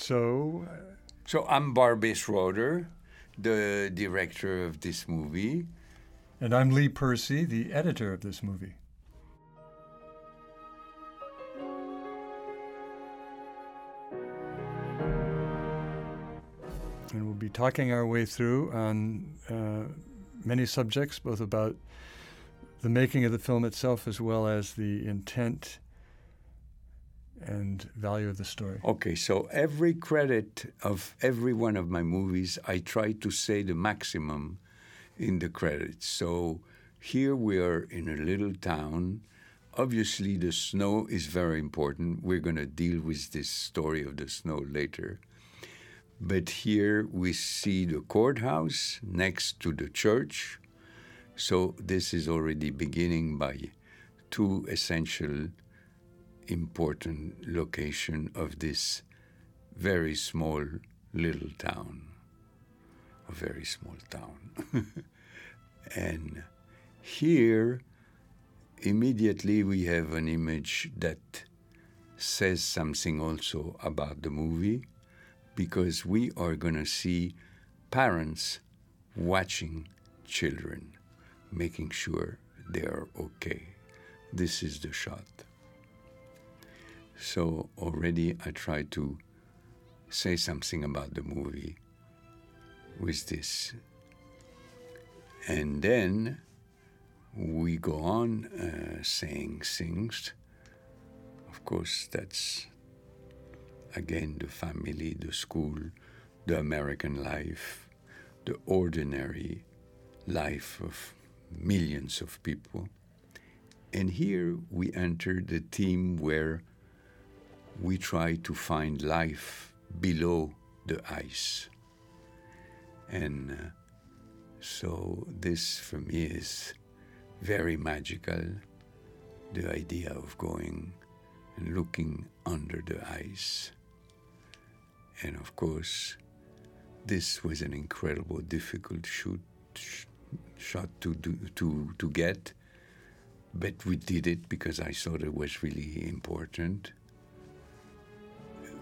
So, So I'm Barbet Schroeder, the director of this movie. and I'm Lee Percy, the editor of this movie. And we'll be talking our way through on uh, many subjects, both about the making of the film itself as well as the intent and value of the story. Okay, so every credit of every one of my movies, I try to say the maximum in the credits. So here we are in a little town. Obviously, the snow is very important. We're going to deal with this story of the snow later. But here we see the courthouse next to the church. So this is already beginning by two essential important location of this very small little town, a very small town. and here, immediately we have an image that says something also about the movie because we are going to see parents watching children, making sure they are okay. This is the shot. So already I try to say something about the movie with this. And then we go on uh, saying things. Of course, that's again the family, the school, the American life, the ordinary life of millions of people. And here we enter the theme where we try to find life below the ice. And uh, so this for me is very magical the idea of going and looking under the ice. And of course, this was an incredible, difficult shoot, sh- shot to, do, to, to get, but we did it because I thought it was really important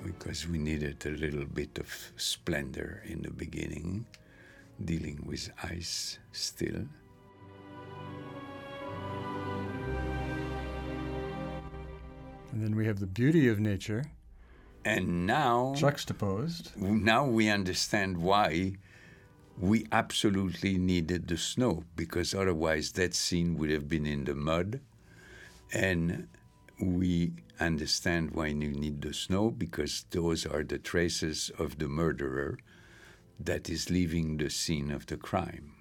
because we needed a little bit of splendor in the beginning, dealing with ice still. And then we have the beauty of nature And now, juxtaposed. now we understand why we absolutely needed the snow because otherwise that scene would have been in the mud. And we understand why you need the snow because those are the traces of the murderer that is leaving the scene of the crime.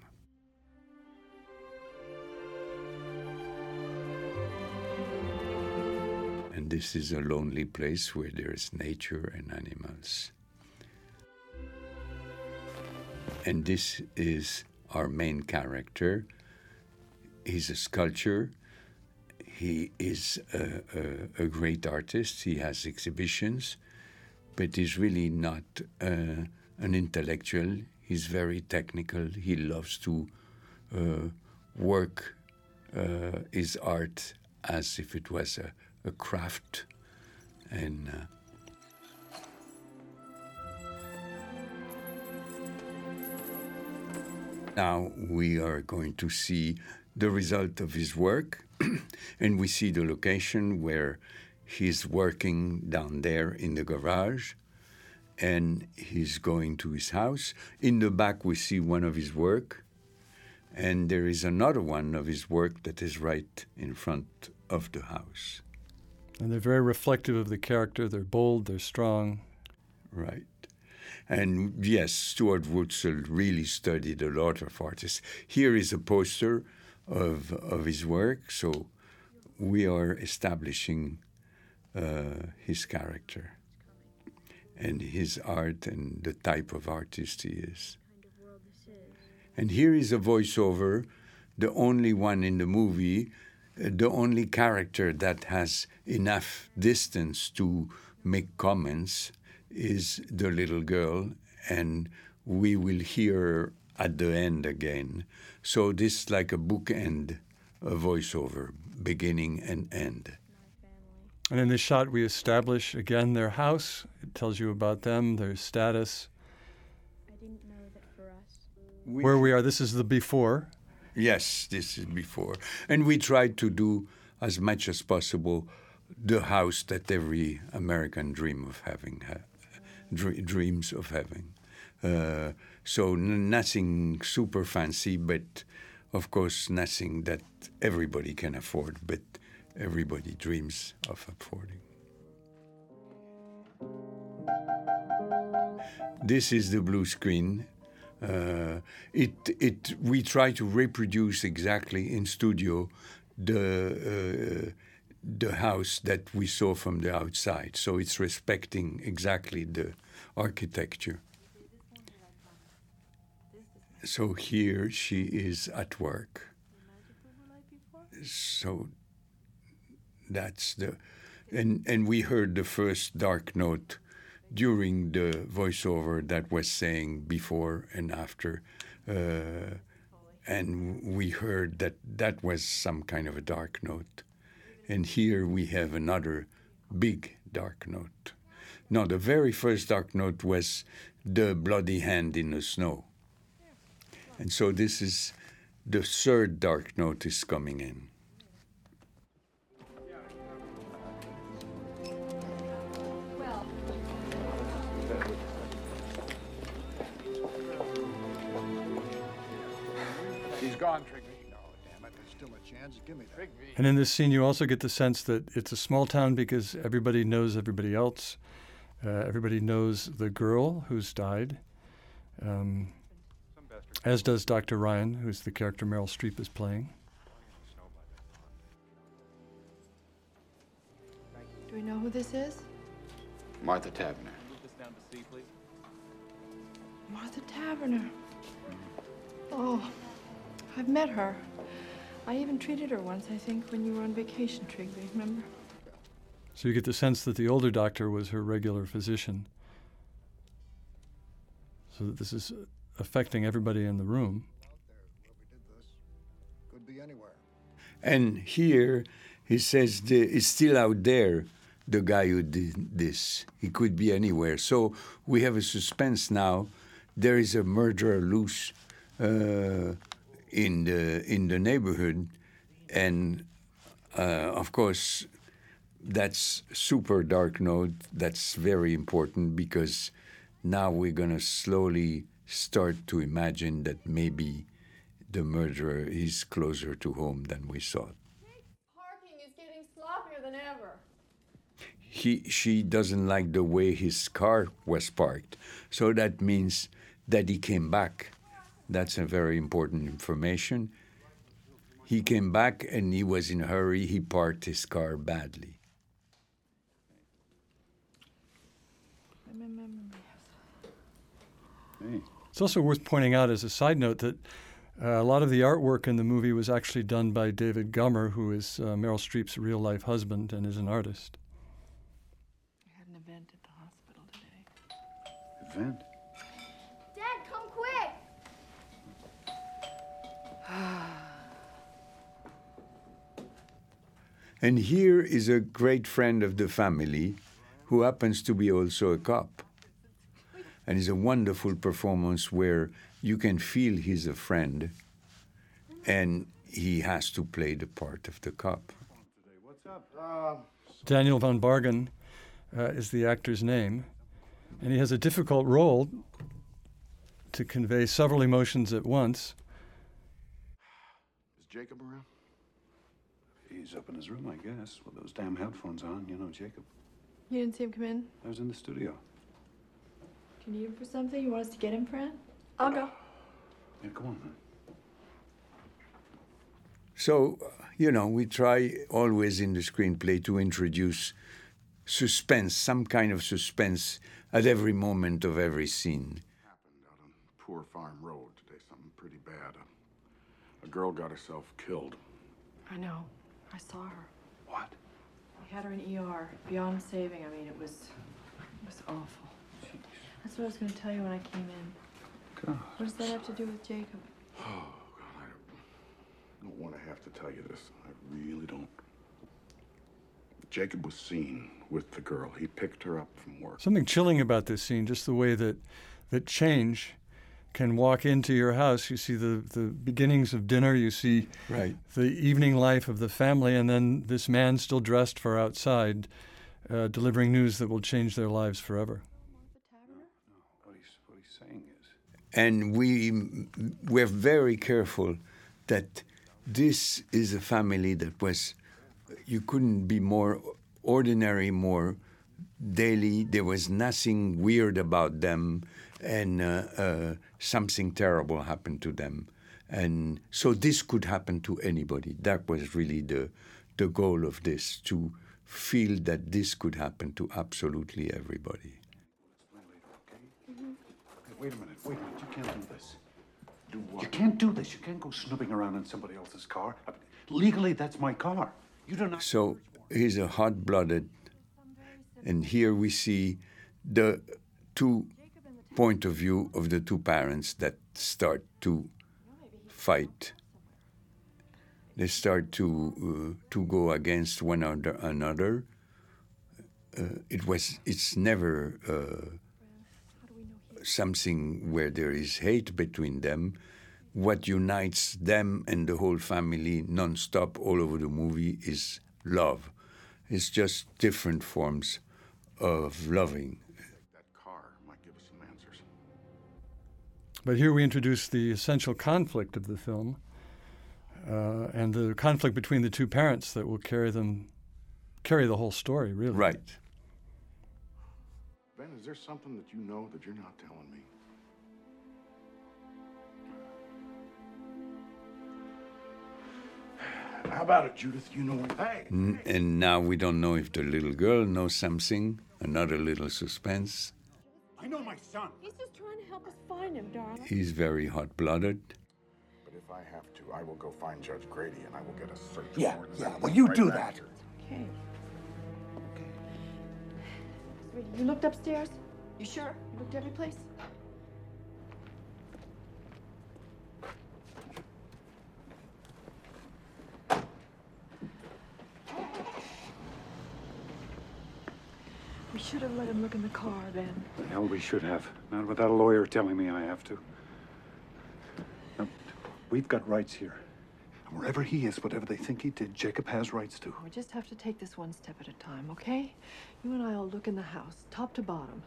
And this is a lonely place where there is nature and animals. And this is our main character. He's a sculptor. He is a, a, a great artist. He has exhibitions, but he's really not uh, an intellectual. He's very technical. He loves to uh, work uh, his art as if it was a, a craft. And uh, now we are going to see the result of his work, and we see the location where he's working down there in the garage, and he's going to his house. In the back, we see one of his work, and there is another one of his work that is right in front of the house. And they're very reflective of the character. They're bold, they're strong. Right. And yes, Stuart Wurtzel really studied a lot of artists. Here is a poster of, of his work, so we are establishing uh, his character and his art and the type of artist he is. And here is a voiceover, the only one in the movie, uh, the only character that has enough distance to make comments is the little girl, and we will hear at the end again. So this is like a bookend, a voiceover, beginning and end. And in this shot, we establish again their house. It tells you about them, their status, I didn't know that for us. We- where we are. This is the before. Yes, this is before. And we tried to do as much as possible the house that every American dream of having, ha- dreams of having. Uh, so nothing super fancy, but of course nothing that everybody can afford, but everybody dreams of affording. This is the blue screen. Uh, it it we try to reproduce exactly in studio the uh, the house that we saw from the outside. So it's respecting exactly the architecture. So here she is at work. So that's the and and we heard the first dark note during the voiceover that was saying before and after uh, and we heard that that was some kind of a dark note. And here we have another big dark note. Now the very first dark note was the bloody hand in the snow and so this is the third dark note is coming in He's gone, Trigby. No, damn it. There's still a chance. Give me that. And in this scene, you also get the sense that it's a small town because everybody knows everybody else. Uh, everybody knows the girl who's died, um, as does Dr. Ryan, who's the character Meryl Streep is playing. Do we know who this is? Martha Taverner. Martha Taverner. Oh, I've met her. I even treated her once, I think, when you were on vacation, Trigby, remember? So you get the sense that the older doctor was her regular physician. So that this is affecting everybody in the room. And here he says it's still out there, the guy who did this. He could be anywhere. So we have a suspense now. There is a murderer loose uh, in the in the neighborhood, and uh, of course, that's super dark note. That's very important because now we're gonna slowly start to imagine that maybe the murderer is closer to home than we thought. Parking is getting sloppier than ever. He, she doesn't like the way his car was parked. So that means that he came back. That's a very important information. He came back and he was in a hurry. He parked his car badly. Hey. It's also worth pointing out as a side note that uh, a lot of the artwork in the movie was actually done by David Gummer, who is uh, Meryl Streep's real life husband and is an artist. We had an event at the hospital today. Event. Dad, come quick! And here is a great friend of the family who happens to be also a cop. And it's a wonderful performance where you can feel he's a friend and he has to play the part of the cop. What's up? Uh, Daniel von Bargen uh, is the actor's name, and he has a difficult role to convey several emotions at once. is Jacob around? He's up in his room, I guess, with those damn headphones on. You know, Jacob. You didn't see him come in? I was in the studio. Do you need him for something? You want us to get him, Fran? I'll go. Yeah, come on, man. So, uh, you know, we try always in the screenplay to introduce suspense, some kind of suspense at every moment of every scene. happened out on Poor Farm Road today. Something pretty bad. A, a girl got herself killed. I know. I saw her. What? We had her in ER. Beyond saving. I mean, it was, it was awful. That's what I was going to tell you when I came in. God. What does that have to do with Jacob? Oh, God, I don't, don't want to have to tell you this. I really don't. Jacob was seen with the girl. He picked her up from work. Something chilling about this scene, just the way that that change can walk into your house. You see the, the beginnings of dinner, you see Right. the evening life of the family, and then this man still dressed for outside, uh, delivering news that will change their lives forever. What he's, what he's saying is. And we were very careful that this is a family that was you couldn't be more ordinary more daily. There was nothing weird about them. And uh, uh, something terrible happened to them. And so this could happen to anybody. That was really the the goal of this to feel that this could happen to absolutely everybody wait a minute, wait a minute. You can't do this. Do what? You can't do this. You can't go snooping around in somebody else's car. I mean, legally, that's my car. You do not. So he's a hot blooded, and here we see the two point of view of the two parents that start to fight. They start to uh, to go against one other, another. Uh, it was it's never uh, something where there is hate between them. What unites them and the whole family non-stop all over the movie is love. It's just different forms of loving. That car might give us some answers. But here we introduce the essential conflict of the film, uh, and the conflict between the two parents that will carry them, carry the whole story, really. Right. Ben, is there something that you know that you're not telling me? How about it, Judith? You know. Hey! N- and now we don't know if the little girl knows something. Another little suspense. I know my son! He's just trying to help us find him, darling. He's very hot blooded. But if I have to, I will go find Judge Grady and I will get a search Yeah, warrant. and yeah, well, we'll you right do that. here. Okay. Sweetie, you looked upstairs? You sure? You looked every place? We should have let him look in the car, Ben. The hell we should have. Not without a lawyer telling me I have to. Now, we've got rights here. Wherever he is, whatever they think he did, Jacob has rights to. We just have to take this one step at a time, okay? You and I will look in the house, top to bottom.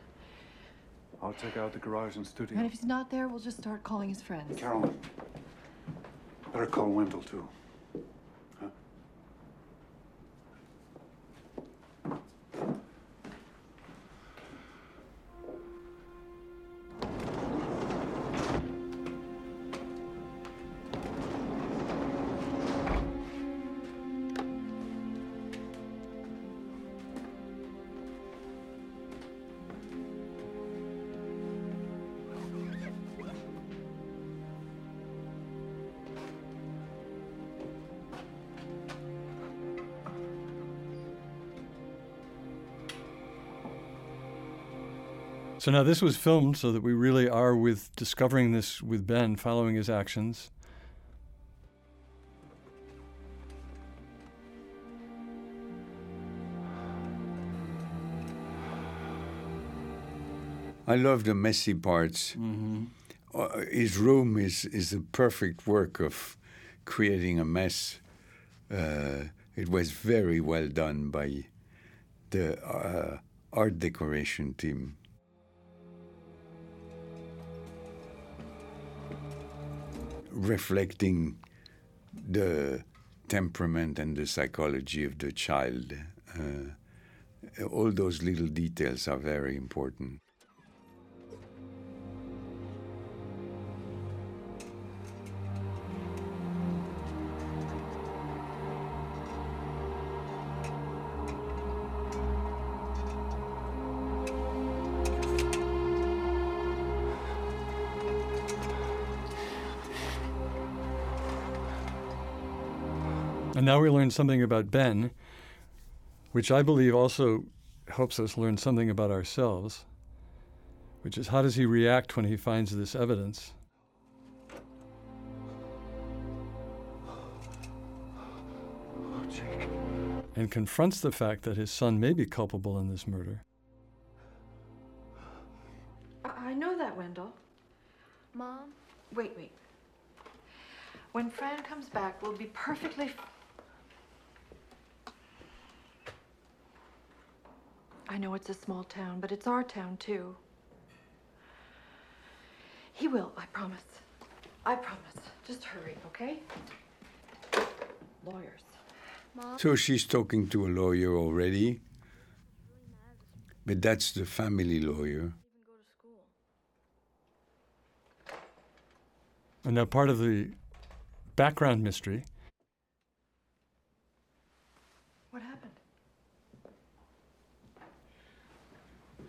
I'll check out the garage and studio. And if he's not there, we'll just start calling his friends. Carolyn, better call Wendell, too. So now this was filmed so that we really are with discovering this with Ben, following his actions. I love the messy parts. Uh, his room is, is a perfect work of creating a mess. Uh, it was very well done by the uh, art decoration team. Reflecting the temperament and the psychology of the child. Uh, all those little details are very important. Now we learn something about Ben, which I believe also helps us learn something about ourselves, which is how does he react when he finds this evidence? Oh, and confronts the fact that his son may be culpable in this murder. I, I know that, Wendell. Mom? Wait, wait. When Fran comes back, we'll be perfectly. I know it's a small town, but it's our town, too. He will, I promise. I promise. Just hurry, okay? Lawyers. So she's talking to a lawyer already, but that's the family lawyer. And now, part of the background mystery What happened?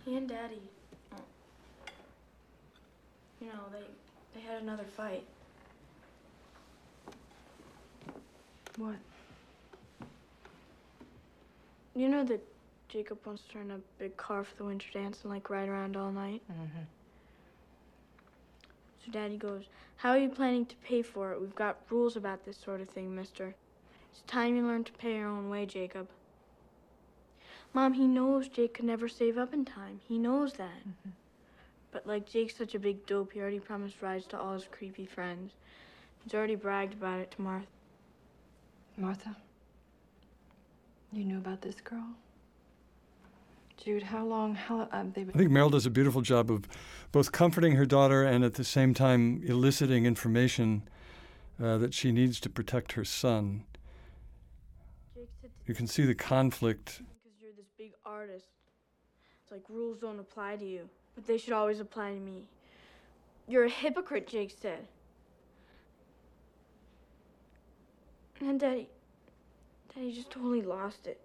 He and Daddy. You know, they they had another fight. What? You know that Jacob wants to rent a big car for the winter dance and like ride around all night? Mm-hmm. So Daddy goes, How are you planning to pay for it? We've got rules about this sort of thing, mister. It's time you learn to pay your own way, Jacob. Mom, he knows Jake could never save up in time. He knows that. But like Jake's such a big dope, he already promised rides to all his creepy friends. He's already bragged about it to Martha. Martha? You knew about this girl? Jude, how long? How um, they? Been? I think Meryl does a beautiful job of both comforting her daughter and at the same time eliciting information uh, that she needs to protect her son. Jake said to You can see the conflict. because you're this big artist. It's like rules don't apply to you, but they should always apply to me. You're a hypocrite, Jake said. And Daddy, Daddy just totally lost it.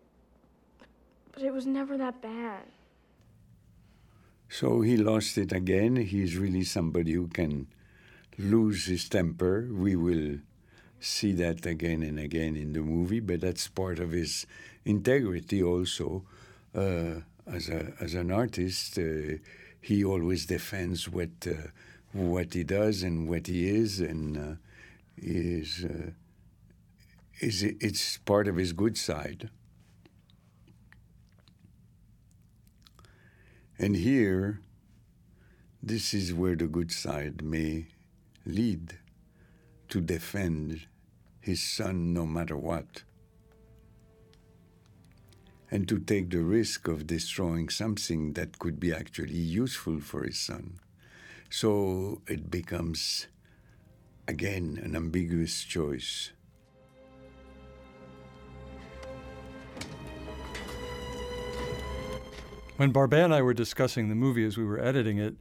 But it was never that bad. So he lost it again. He's really somebody who can lose his temper. We will see that again and again in the movie, but that's part of his integrity also. Uh, as, a, as an artist, uh, he always defends what, uh, what he does and what he is, and is, is, it's part of his good side. And here, this is where the good side may lead to defend his son no matter what, and to take the risk of destroying something that could be actually useful for his son. So it becomes, again, an ambiguous choice. When Barbet and I were discussing the movie as we were editing it,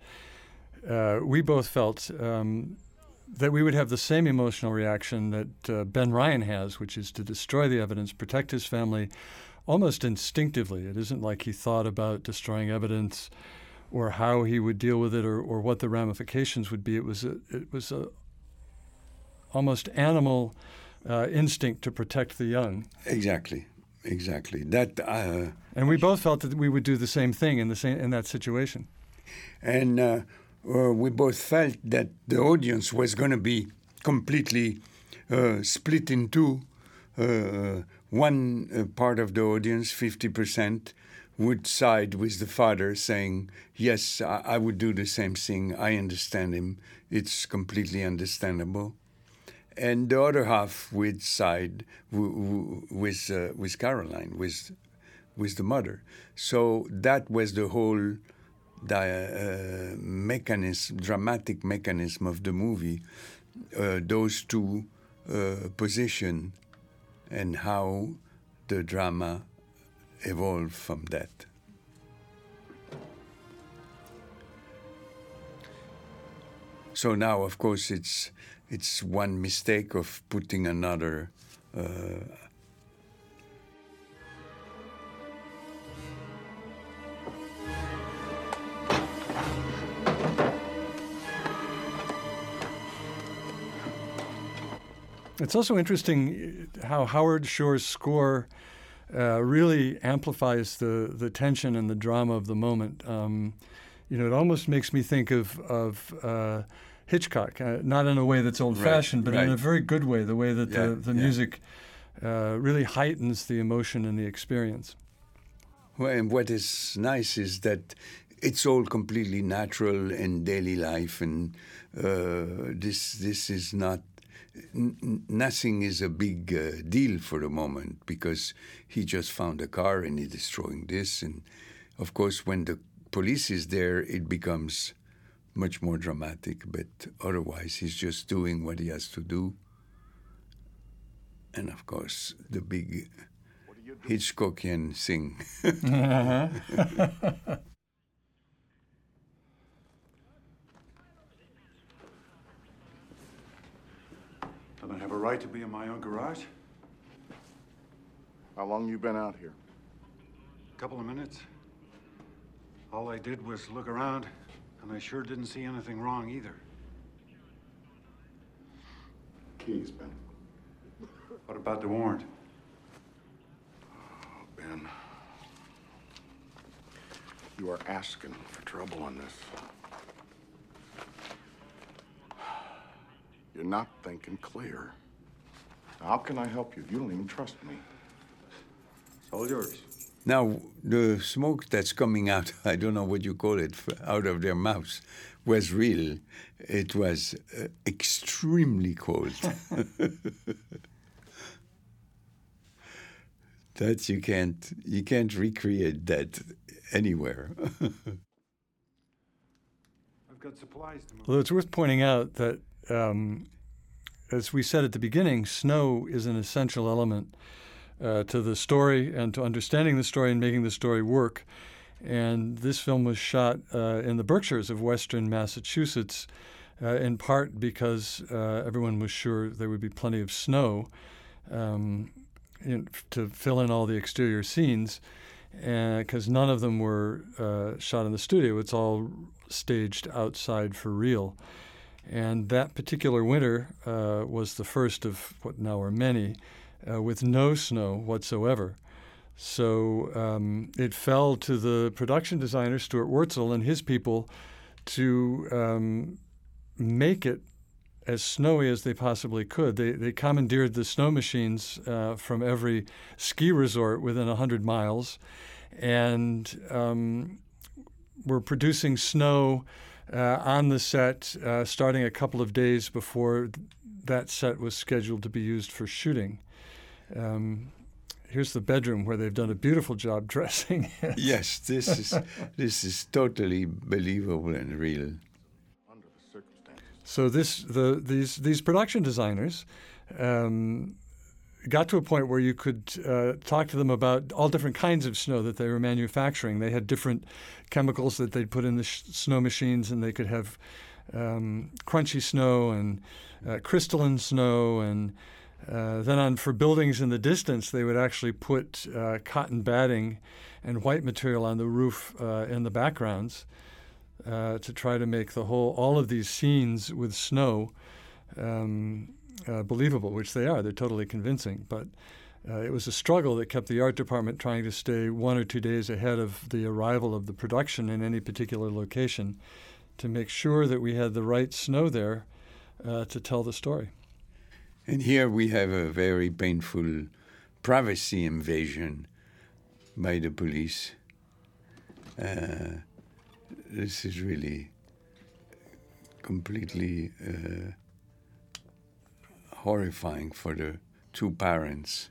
uh, we both felt um, that we would have the same emotional reaction that uh, Ben Ryan has, which is to destroy the evidence, protect his family, almost instinctively. It isn't like he thought about destroying evidence or how he would deal with it or, or what the ramifications would be. It was a, it was a almost animal uh, instinct to protect the young. Exactly, exactly. That. Uh, And we both felt that we would do the same thing in the same in that situation. and uh, uh, we both felt that the audience was going to be completely uh, split in two. One uh, part of the audience, 50%, would side with the father, saying, Yes, I, would do the same thing. I understand him. It's completely understandable. And the other half would side with, uh, with Caroline, with, with the mother. So that was the whole the uh, mechanism, dramatic mechanism of the movie, uh, those two uh, position and how the drama evolved from that. So now, of course, it's it's one mistake of putting another uh, It's also interesting uh, how Howard Shore's score uh, really amplifies the, the tension and the drama of the moment. Um, you know, it almost makes me think of, of uh, Hitchcock, uh, not in a way that's old fashioned, but in a very good way, the way that Yeah, the, the yeah. music uh, really heightens the emotion and the experience. Well, and what is nice is that it's all completely natural in daily life, and uh, this this is not n- nothing is a big uh, deal for the moment because he just found a car and he's destroying this, and of course when the police is there, it becomes much more dramatic. But otherwise, he's just doing what he has to do, and of course the big Hitchcockian thing. Don't a right to be in my own garage? How long you been out here? A couple of minutes. All I did was look around, and I sure didn't see anything wrong either. Keys, Ben. What about the warrant? Oh, Ben. You are asking for trouble on this. You're not thinking clear. How can I help you? You don't even trust me. It's all yours. Now, the smoke that's coming out, I don't know what you call it, out of their mouths, was real. It was uh, extremely cold. that you can't you can't recreate that anywhere. I've got supplies to move. Although it's worth pointing out that, um, as we said at the beginning, snow is an essential element uh, to the story and to understanding the story and making the story work. And this film was shot uh, in the Berkshires of western Massachusetts, uh, in part because uh, everyone was sure there would be plenty of snow um, in, to fill in all the exterior scenes, because none of them were uh, shot in the studio. It's all staged outside for real. And that particular winter uh, was the first of what now are many uh, with no snow whatsoever. So um, it fell to the production designer, Stuart Wurtzel, and his people to um, make it as snowy as they possibly could. They, they commandeered the snow machines uh, from every ski resort within 100 miles and um, were producing snow uh, on the set uh, starting a couple of days before that set was scheduled to be used for shooting. Um, here's the bedroom where they've done a beautiful job dressing yes, this is this is totally believable and real. Under the circumstances. So this the these these production designers um, got to a point where you could uh, talk to them about all different kinds of snow that they were manufacturing. They had different chemicals that they'd put in the sh- snow machines, and they could have um, crunchy snow and uh, crystalline snow and uh, then on for buildings in the distance, they would actually put uh, cotton batting and white material on the roof uh, in the backgrounds uh, to try to make the whole all of these scenes with snow um, uh, believable, which they are. They're totally convincing, but. Uh, it was a struggle that kept the art department trying to stay one or two days ahead of the arrival of the production in any particular location to make sure that we had the right snow there to tell the story. And here we have a very painful privacy invasion by the police. Uh, this is really completely uh, horrifying for the two parents.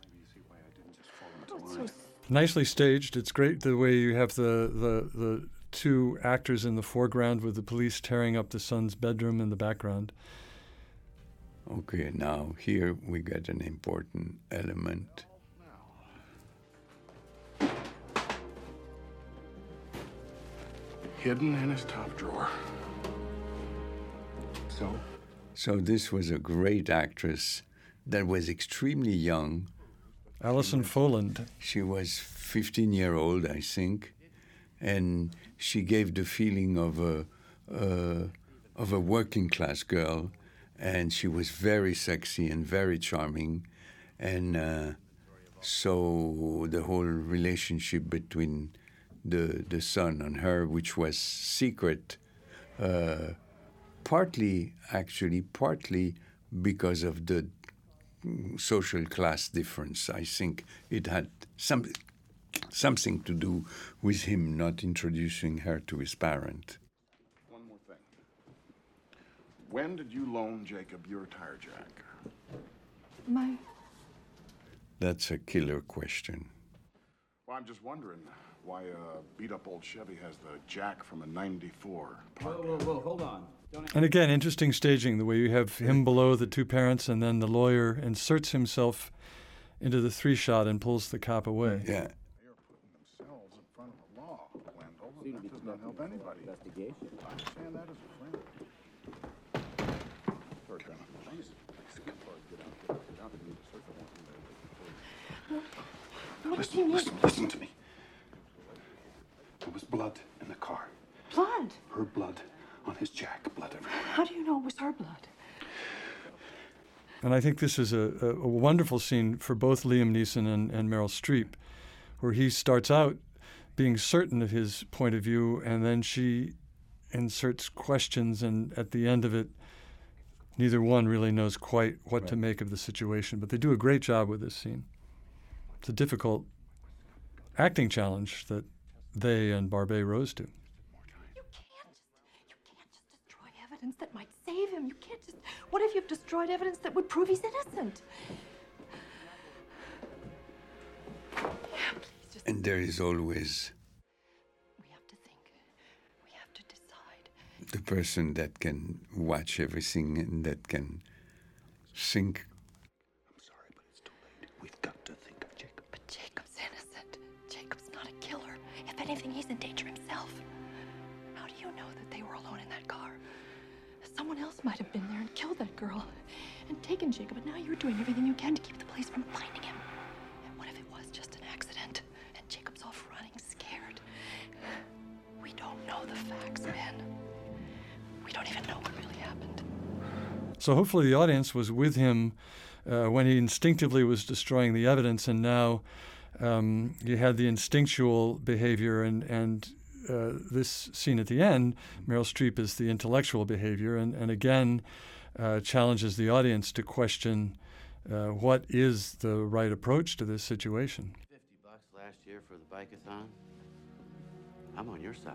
Nicely staged. It's great the way you have the, the, the two actors in the foreground with the police tearing up the son's bedroom in the background. Okay, now here we get an important element. Hidden in his top drawer. So? So this was a great actress that was extremely young. Alison Folland. She was 15 year old, I think, and she gave the feeling of a uh, of a working class girl and she was very sexy and very charming and uh, so the whole relationship between the the son and her which was secret uh, partly actually partly because of the social class difference. I think it had some, something to do with him not introducing her to his parent. One more thing. When did you loan Jacob your tire jack? My. That's a killer question. Well, I'm just wondering why a beat up old Chevy has the jack from a 94 parked. Whoa, whoa, whoa, hold on. Don't And again, interesting staging the way you have him below the two parents, and then the lawyer inserts himself into the three shot and pulls the cop away. Yeah. Listen, listen, listen to me. There was blood in the car. Blood? Her blood on his jack. Blood everywhere. How do you know it was her blood? And I think this is a, a, a wonderful scene for both Liam Neeson and, and Meryl Streep, where he starts out being certain of his point of view, and then she inserts questions, and at the end of it, neither one really knows quite what to make of the situation. But they do a great job with this scene. It's a difficult acting challenge that they and Barbet rose to. You can't just. You can't just destroy evidence that might save him. You can't just. What if you've destroyed evidence that would prove he's innocent? Yeah, please just. And there is always We have to think. We have to decide. the person that can watch everything and that can think. I'm sorry, but it's too late. We've got to think of Jacob. But Jacob's innocent. Jacob's not a killer. If anything, he's in danger himself. How do you know that they were alone in that car? Someone else might have been there and killed that girl and taken Jacob, but now you're doing everything you can to keep the police from finding him. And what if it was just an accident and Jacob's off running scared? We don't know the facts, Ben. We don't even know what really happened. So hopefully the audience was with him uh, when he instinctively was destroying the evidence, and now um, you had the instinctual behavior, and and uh, this scene at the end, Meryl Streep is the intellectual behavior, and and again uh, challenges the audience to question uh, what is the right approach to this situation. 50 bucks last year for the bike-a-thon. I'm on your side.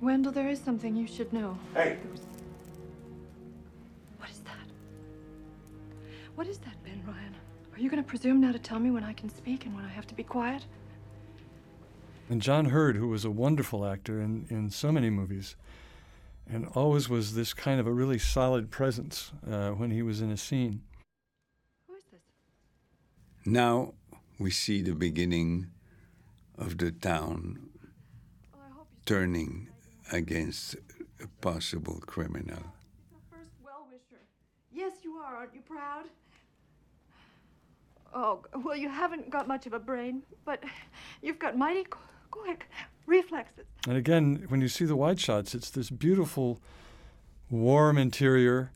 Wendell, there is something you should know. Hey! What is that? What is that, Ben Ryan? Are you going to presume now to tell me when I can speak and when I have to be quiet? And John Heard, who was a wonderful actor in, in so many movies, and always was this kind of a really solid presence uh, when he was in a scene. Who is this? Now we see the beginning of the town I hope you turning against a possible criminal. the first well-wisher. Yes, you are. Aren't you proud? Oh, well, you haven't got much of a brain, but you've got mighty qu- quick reflexes. And again, when you see the wide shots, it's this beautiful, warm interior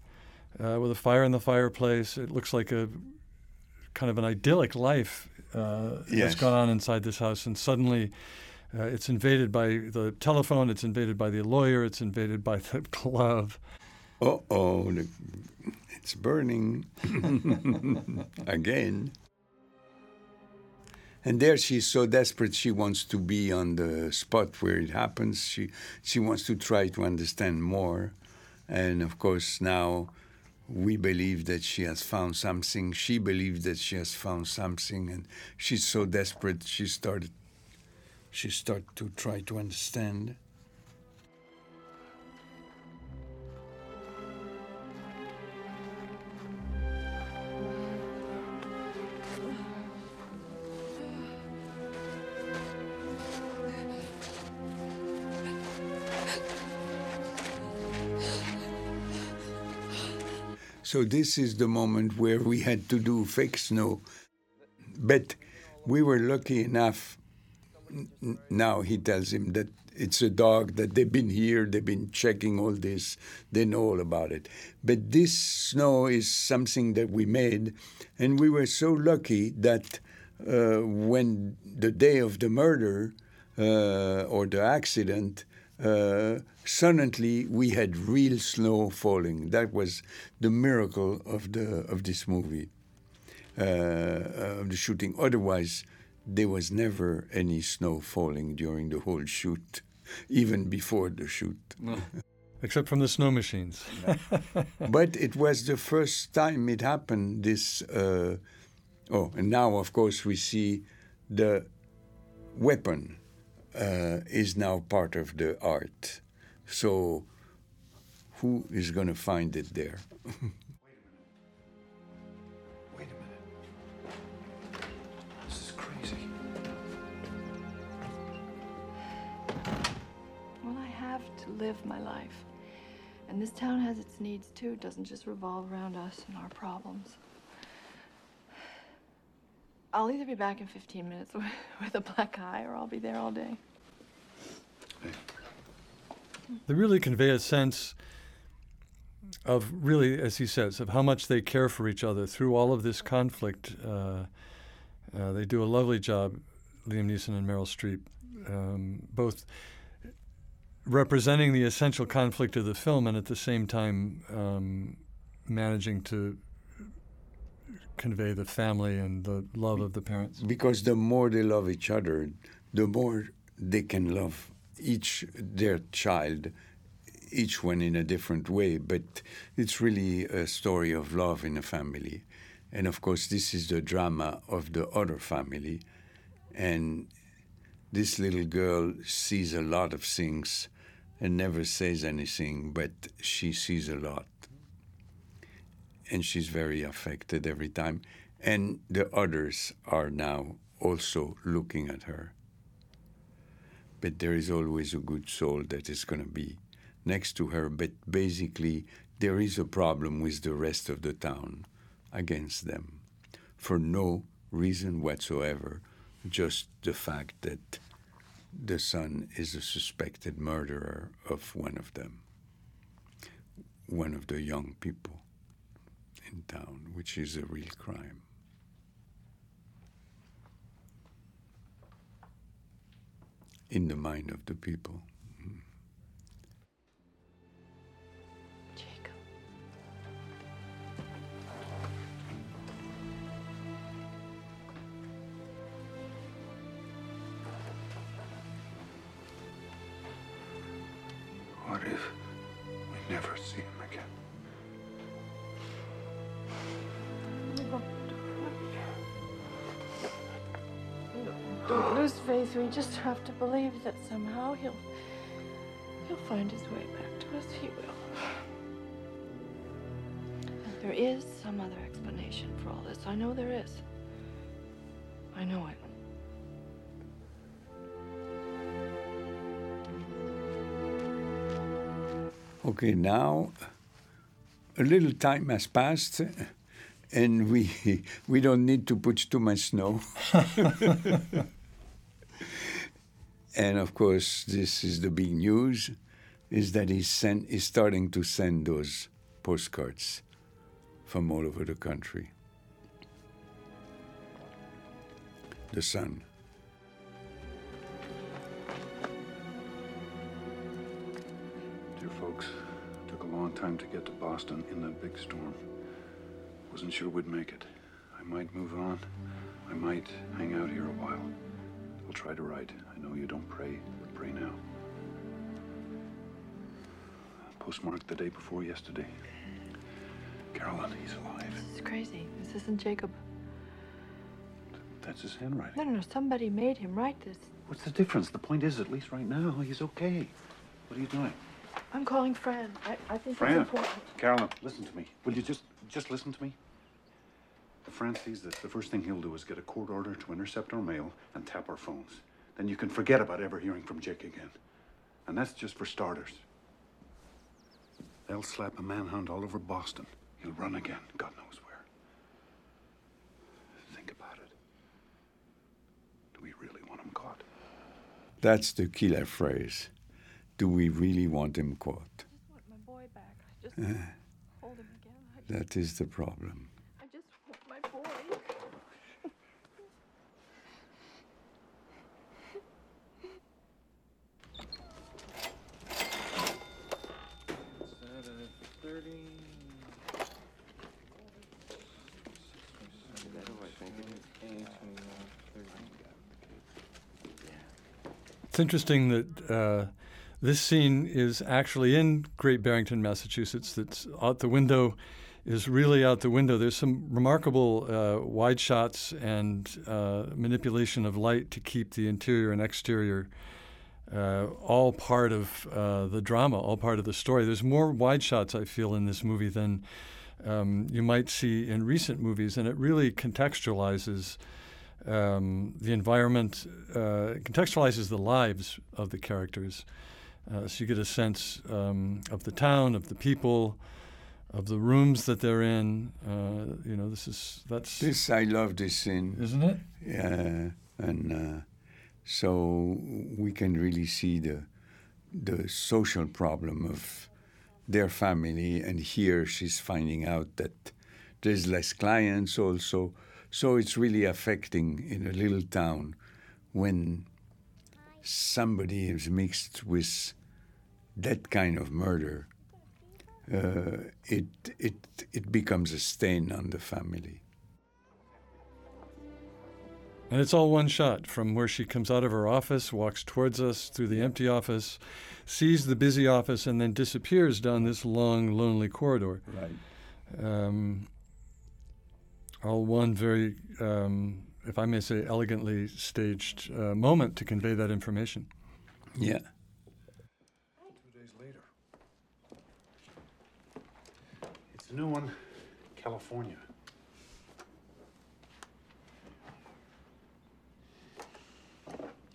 uh, with a fire in the fireplace. It looks like a kind of an idyllic life uh, Yes. that's gone on inside this house, and suddenly. Uh, it's invaded by the telephone. It's invaded by the lawyer. It's invaded by the glove. Uh oh, it's burning again. And there she's so desperate she wants to be on the spot where it happens. She she wants to try to understand more. And of course now we believe that she has found something. She believes that she has found something and she's so desperate she started she started to try to understand. So this is the moment where we had to do fake snow. But we were lucky enough. Now he tells him that it's a dog, that they've been here, they've been checking all this, they know all about it. But this snow is something that we made, and we were so lucky that uh, when the day of the murder uh, or the accident, uh, suddenly we had real snow falling. That was the miracle of the of this movie, uh, of the shooting. Otherwise, there was never any snow falling during the whole shoot, even before the shoot. Except from the snow machines. but it was the first time it happened. This, uh, oh, and now of course we see the weapon uh, is now part of the art. So, who is going to find it there? Wait a minute. This is crazy. Well, I have to live my life. And this town has its needs too. It doesn't just revolve around us and our problems. I'll either be back in 15 minutes with a black eye or I'll be there all day. They really convey a sense of really, as he says, of how much they care for each other through all of this conflict. Uh, uh, they do a lovely job, Liam Neeson and Meryl Streep, um, both representing the essential conflict of the film and at the same time um, managing to convey the family and the love of the parents. Because the more they love each other, the more they can love each their child, each one in a different way. But it's really a story of love in a family, and of course, this is the drama of the other family, and this little girl sees a lot of things and never says anything, but she sees a lot. And she's very affected every time. And the others are now also looking at her. But there is always a good soul that is going to be next to her. But basically, there is a problem with the rest of the town against them for no reason whatsoever, just the fact that the son is a suspected murderer of one of them, one of the young people in town, which is a real crime. In the mind of the people. Faith. We just have to believe that somehow he'll he'll find his way back to us. He will. There is some other explanation for all this. I know there is. I know it. Okay, now a little time has passed and we we don't need to put too much snow. and of course, this is the big news: is that he's sent he's starting to send those postcards from all over the country. The son. Dear folks, took a long time to get to Boston in that big storm. Wasn't sure we'd make it. I might move on. I might hang out here a while. I'll try to write. I know you don't pray, but pray now. Postmarked the day before yesterday. Carolyn, he's alive. This is crazy. This isn't Jacob. That's his handwriting. No, no, no. Somebody made him write this. What's the difference? The point is, at least right now, he's okay. What are you doing? I'm calling Fran. I, I think Fran, it's important. Carolyn, listen to me. Will you just just listen to me? If Fran sees this, the first thing he'll do is get a court order to intercept our mail and tap our phones. Then you can forget about ever hearing from Jake again. And that's just for starters. They'll slap a manhunt all over Boston. He'll run again, God knows where. Think about it. Do we really want him caught? That's the killer phrase. Do we really want him caught? I just want my boy back. I just hold him again. I, That is the problem. It's interesting that uh, this scene is actually in Great Barrington, Massachusetts. That's out the window, is really out the window. There's some remarkable uh, wide shots and uh, manipulation of light to keep the interior and exterior uh, all part of uh, the drama, all part of the story. There's more wide shots, I feel, in this movie than um, you might see in recent movies, and it really contextualizes um, the environment, uh, contextualizes the lives of the characters. Uh, so you get a sense um, of the town, of the people, of the rooms that they're in. Uh, you know, this is that's This I love this scene. isn't it? Yeah, and uh, so we can really see the the social problem of their family, and here she's finding out that there's less clients also. So it's really affecting in a little town when somebody is mixed with that kind of murder. Uh, it it it becomes a stain on the family. And it's all one shot from where she comes out of her office, walks towards us through the empty office, sees the busy office, and then disappears down this long, lonely corridor. Right. Um, all one very, um, if I may say, elegantly staged uh, moment to convey that information. Yeah. Two days later. It's a new one, California.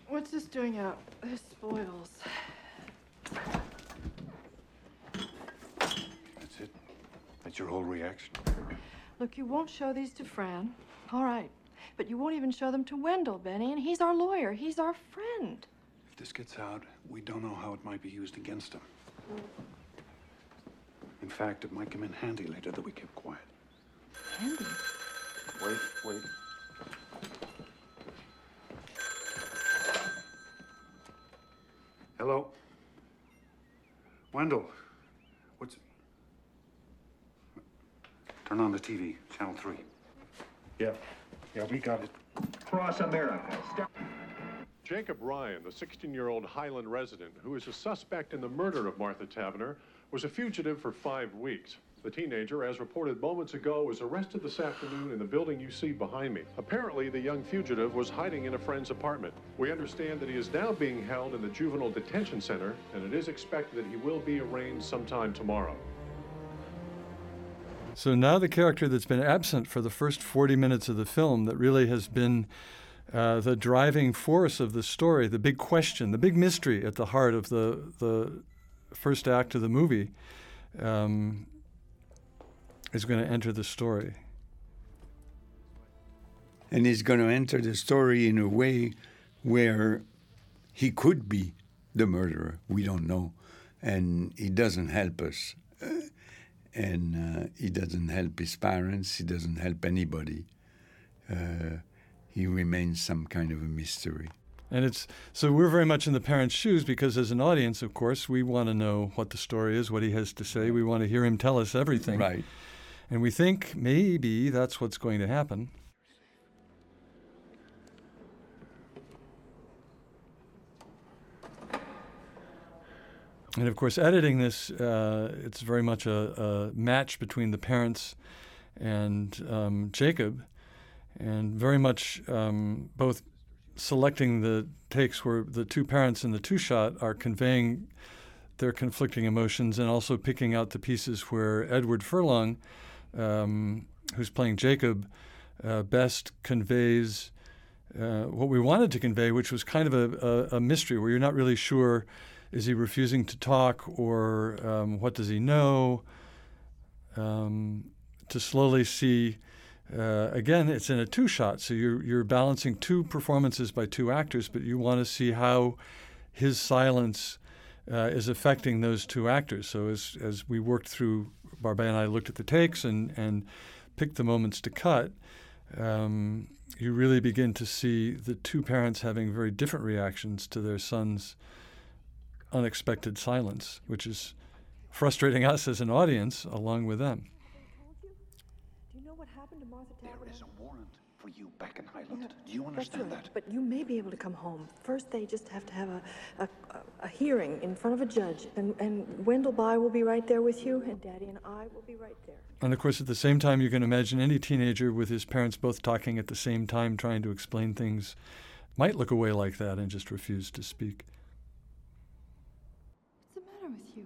What's this doing out? This spoils. That's it. That's your whole reaction. Look, you won't show these to Fran. All right. But you won't even show them to Wendell, Benny, and he's our lawyer. He's our friend. If this gets out, we don't know how it might be used against him. In fact, it might come in handy later that we kept quiet. Handy? Wait, wait. Hello? Wendell, what's. Turn on the TV, channel 3. Yeah, yeah, we got it. Cross America. Jacob Ryan, the 16 year old Highland resident who is a suspect in the murder of Martha Taverner, was a fugitive for five weeks. The teenager, as reported moments ago, was arrested this afternoon in the building you see behind me. Apparently, the young fugitive was hiding in a friend's apartment. We understand that he is now being held in the juvenile detention center, and it is expected that he will be arraigned sometime tomorrow. So now the character that's been absent for the first 40 minutes of the film, that really has been uh, the driving force of the story, the big question, the big mystery at the heart of the, the first act of the movie, um, is going to enter the story. and he's going to enter the story in a way where he could be the murderer. We don't know, and he doesn't help us, and uh, he doesn't help his parents. He doesn't help anybody. Uh, he remains some kind of a mystery. And it's so we're very much in the parents' shoes because, as an audience, of course, we want to know what the story is, what he has to say. We want to hear him tell us everything. Right. And we think maybe that's what's going to happen. And of course, editing this, uh, it's very much a, a match between the parents and um, Jacob, and very much um, both selecting the takes where the two parents in the two shot are conveying their conflicting emotions and also picking out the pieces where Edward Furlong, um, who's playing Jacob, uh, best conveys uh, what we wanted to convey, which was kind of a, a, a mystery where you're not really sure is he refusing to talk or um, what does he know? Um, to slowly see, uh, again, it's in a two shot, so you're, you're balancing two performances by two actors, but you want to see how his silence uh, is affecting those two actors. So as, as we worked through, Barbet and I looked at the takes and, and picked the moments to cut. Um, you really begin to see the two parents having very different reactions to their son's unexpected silence, which is frustrating us as an audience along with them. Do you know what happened to Martha There is a warrant for you back in Highland. Do you understand right. that? But you may be able to come home. First, they just have to have a, a, a hearing in front of a judge. And, and Wendell Bye will be right there with you, and Daddy and I will be right there. And of course, at the same time, you can imagine any teenager with his parents both talking at the same time, trying to explain things, might look away like that and just refuse to speak. What's the matter with you?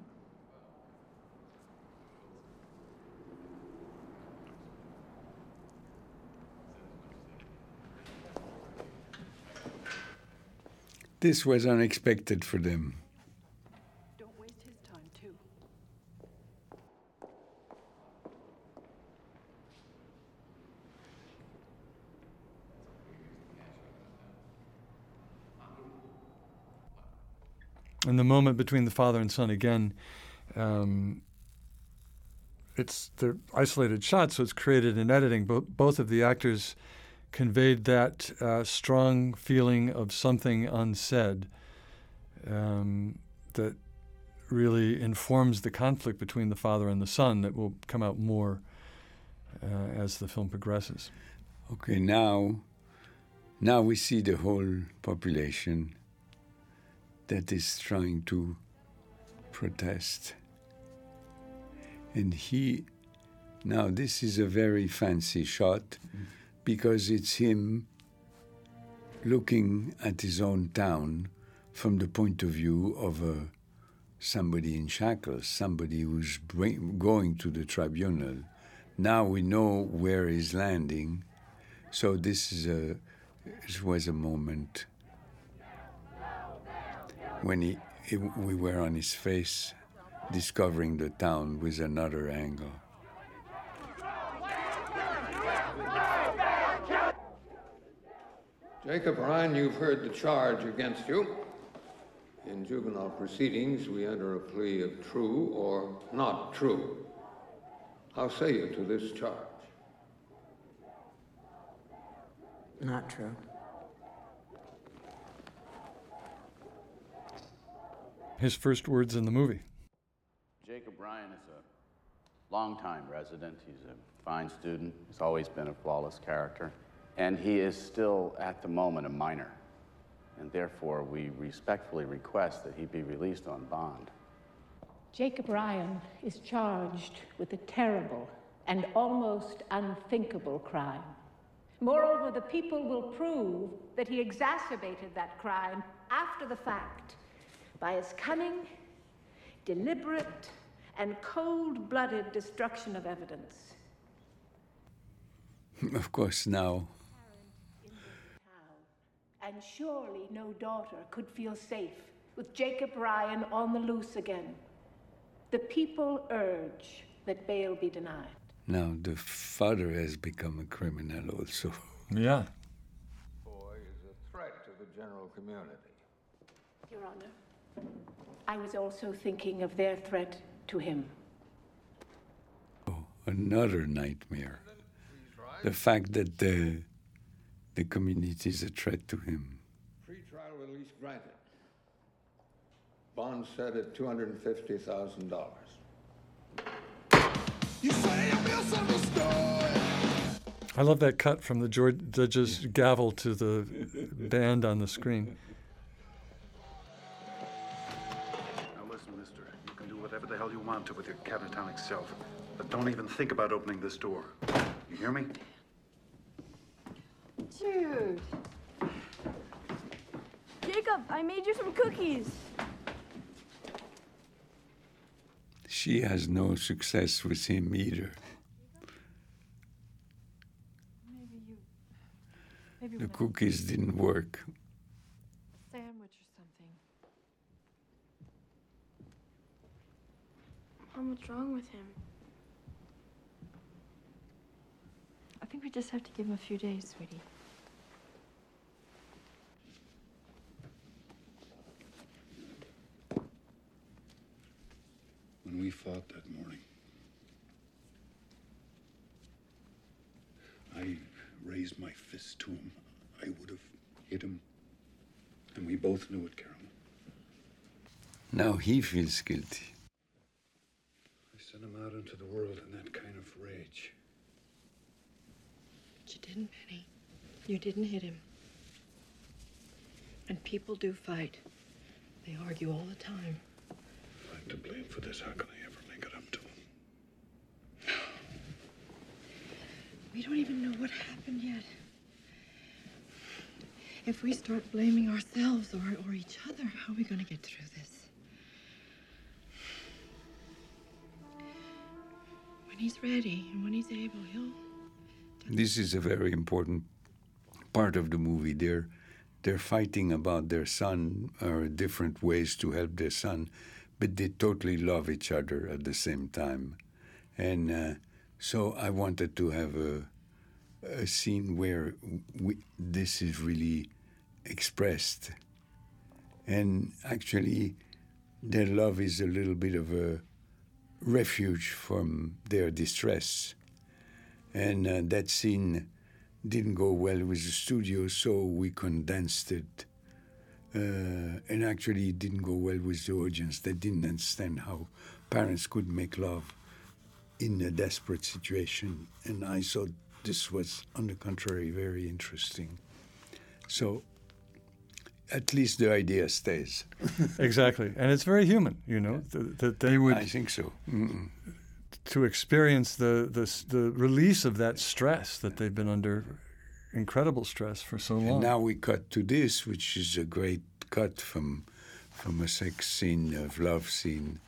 This was unexpected for them. Don't waste his time, too. And the moment between the father and son again, um, it's the isolated shots, so it's created in editing. Bo- both of the actors conveyed that uh, strong feeling of something unsaid um, that really informs the conflict between the father and the son that will come out more uh, as the film progresses. Okay, now, now we see the whole population that is trying to protest. And he, now this is a very fancy shot because it's him looking at his own town from the point of view of a, somebody in shackles, somebody who's bring, going to the tribunal. Now we know where he's landing, so this is a this was a moment when he, he, we were on his face, discovering the town with another angle. Jacob Ryan, you've heard the charge against you. In juvenile proceedings, we enter a plea of true or not true. How say you to this charge? Not true. His first words in the movie. Jacob Ryan is a longtime resident. He's a fine student. He's always been a flawless character. And he is still, at the moment, a minor. And therefore, we respectfully request that he be released on bond. Jacob Ryan is charged with a terrible and almost unthinkable crime. Moreover, the people will prove that he exacerbated that crime after the fact by his cunning, deliberate, and cold blooded destruction of evidence. Of course, now And surely no daughter could feel safe with Jacob Ryan on the loose again. The people urge that bail be denied. now the father has become a criminal also. Yeah. Boy is a threat to the general community. Your Honor, I was also thinking of their threat to him. Oh, another nightmare. The fact that the the community is a threat to him. Pre-trial release granted. Bond set at two hundred and fifty thousand dollars. I love that cut from the George, judge's gavel to the band on the screen. Now listen, mister. You can do whatever the hell you want to with your catatonic self. But don't even think about opening this door. You hear me? Jude. Jacob, I made you some cookies. She has no success with him either. Maybe you. Maybe The cookies didn't work. Sandwich or something. Mom, what's wrong with him? I think we just have to give him a few days, sweetie. When we fought that morning, I raised my fist to him. I would have hit him. And we both knew it, Carol. Now he feels guilty. I sent him out into the world in that kind of rage. But you didn't, Penny. You didn't hit him. And people do fight. They argue all the time. If I'm to blame for this, how can I ever make it up to him? We don't even know what happened yet. If we start blaming ourselves or, or each other, how are we going to get through this? When he's ready and when he's able, he'll. This is a very important part of the movie. They're they're fighting about their son or different ways to help their son, but they totally love each other at the same time, and uh, so I wanted to have a a scene where we, this is really expressed, and actually, their love is a little bit of a refuge from their distress. And uh, that scene didn't go well with the studio, so we condensed it. Uh, and actually, it didn't go well with the audience. They didn't understand how parents could make love in a desperate situation. And I thought this was, on the contrary, very interesting. So at least the idea stays. exactly, and it's very human, you know, that, that they would. I think so. Mm-mm. To experience the, the the release of that stress that they've been under, incredible stress for so long. And now we cut to this, which is a great cut from from a sex scene, of love scene,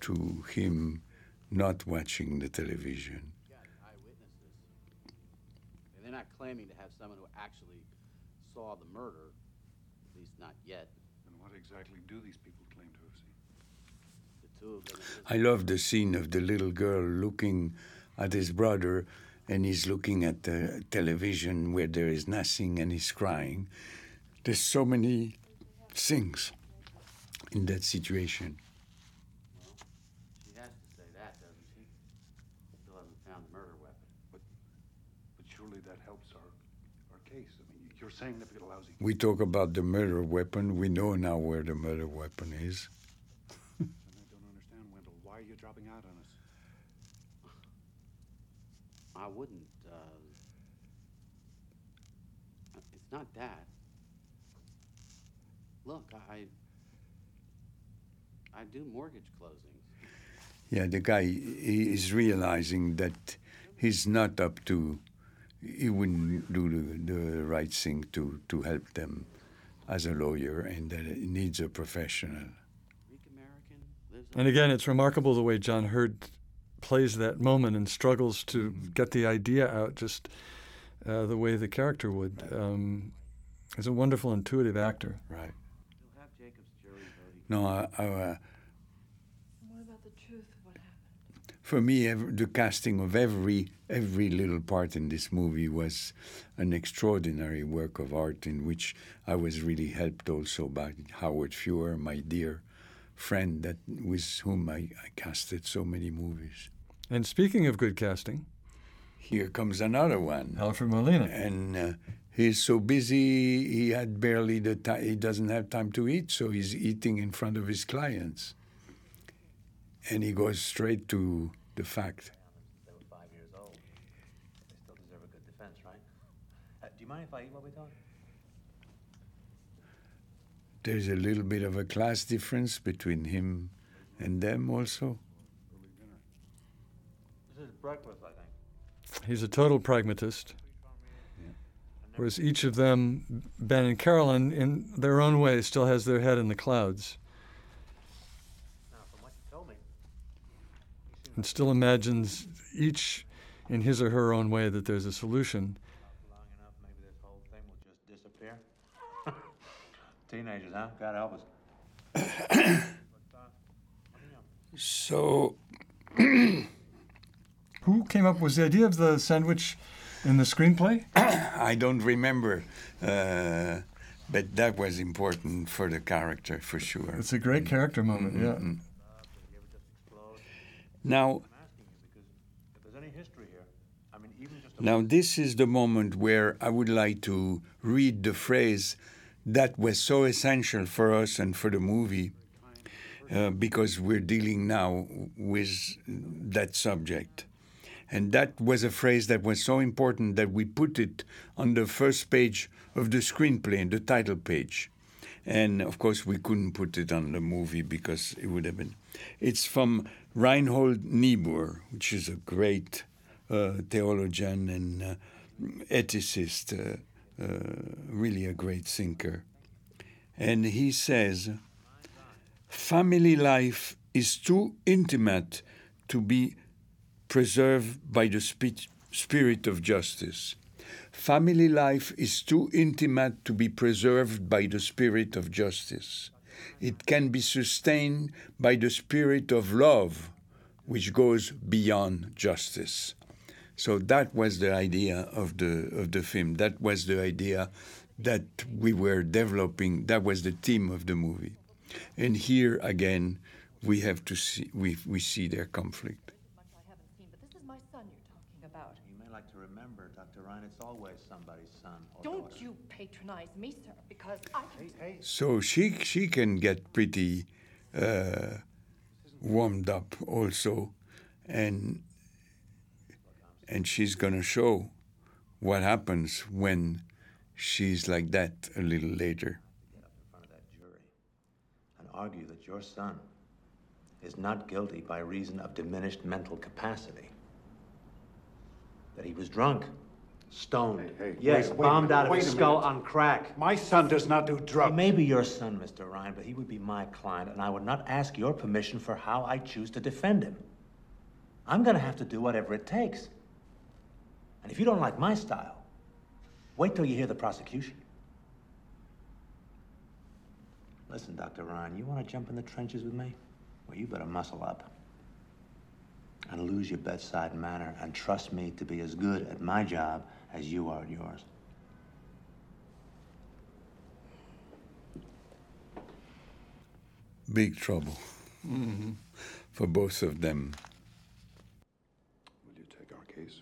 to him not watching the television. They're not claiming to have someone who actually saw the murder at least not yet. And what exactly do these people claim to have seen? The two of them. I love the scene of the little girl looking at his brother, and he's looking at the television where there is nothing, and he's crying. There's so many things in that situation. Well, she has to say that, doesn't she? Still hasn't found the murder weapon. But, but surely that helps our, our case. I mean, you're saying that it allows you. We talk about the murder weapon. We know now where the murder weapon is. I don't understand, Wendell. Why are you dropping out on us? I wouldn't. Uh, it's not that. Look, I. I do mortgage closings. Yeah, the guy he is realizing that he's not up to he wouldn't do the, the right thing to, to help them as a lawyer and that it needs a professional. And again, it's remarkable the way John Heard plays that moment and struggles to mm-hmm. get the idea out just uh, the way the character would. Um, he's a wonderful, intuitive actor. Right. No, I, I, uh, for me, every, the casting of every every little part in this movie was an extraordinary work of art in which I was really helped also by Howard Feuer, my dear friend that with whom I, I casted so many movies. And speaking of good casting, here comes another one. Alfred Molina. And uh, he's so busy, he had barely the time, he doesn't have time to eat, so he's eating in front of his clients. And he goes straight to the fact. They were five years old. They still deserve a good defense, right? Uh, do you mind if I eat while we talk? There's a little bit of a class difference between him and them, also. This is breakfast, I think. He's a total pragmatist. Whereas each of them, Ben and Carolyn, in their own way, still has their head in the clouds. and still imagines each in his or her own way that there's a solution. Long enough, maybe this whole thing will just disappear. Teenagers, huh? God help us. so, who came up with the idea of the sandwich in the screenplay? I don't remember. Uh, but that was important for the character, for sure. It's a great character moment, mm-hmm. yeah. Now, now this is the moment where I would like to read the phrase that was so essential for us and for the movie, uh, because we're dealing now with that subject. And that was a phrase that was so important that we put it on the first page of the screenplay, the title page. And of course, we couldn't put it on the movie because it would have been. It's from Reinhold Niebuhr, which is a great uh, theologian and uh, ethicist, uh, uh, really a great thinker. And he says, family life is too intimate to be preserved by the spi- spirit of justice. Family life is too intimate to be preserved by the spirit of justice. It can be sustained by the spirit of love, which goes beyond justice. So that was the idea of the of the film. That was the idea that we were developing. That was the theme of the movie. And here again, we have to see we we see their conflict. This is my son you're talking about. You may like to remember, Dr. Ryan, it's always somebody's son or Don't daughter. you patronize me, sir, because I can. So she she can get pretty uh, warmed up also, and and she's gonna show what happens when she's like that a little later. and argue that your son is not guilty by reason of diminished mental capacity. That he was drunk, stoned, hey, yes, wait- wait bombed minute, out of wait his skull minute. on crack. My son does not do drugs. He may be your son, Mr. Ryan, but he would be my client, and I would not ask your permission for how I choose to defend him. I'm gonna have to do whatever it takes. And if you don't like my style, wait till you hear the prosecution. Listen, Dr. Ryan, you want to jump in the trenches with me? Well, you better muscle up and lose your bedside manner and trust me to be as good at my job as you are at yours. Big trouble Mm-hmm. for both of them. Will you take our case?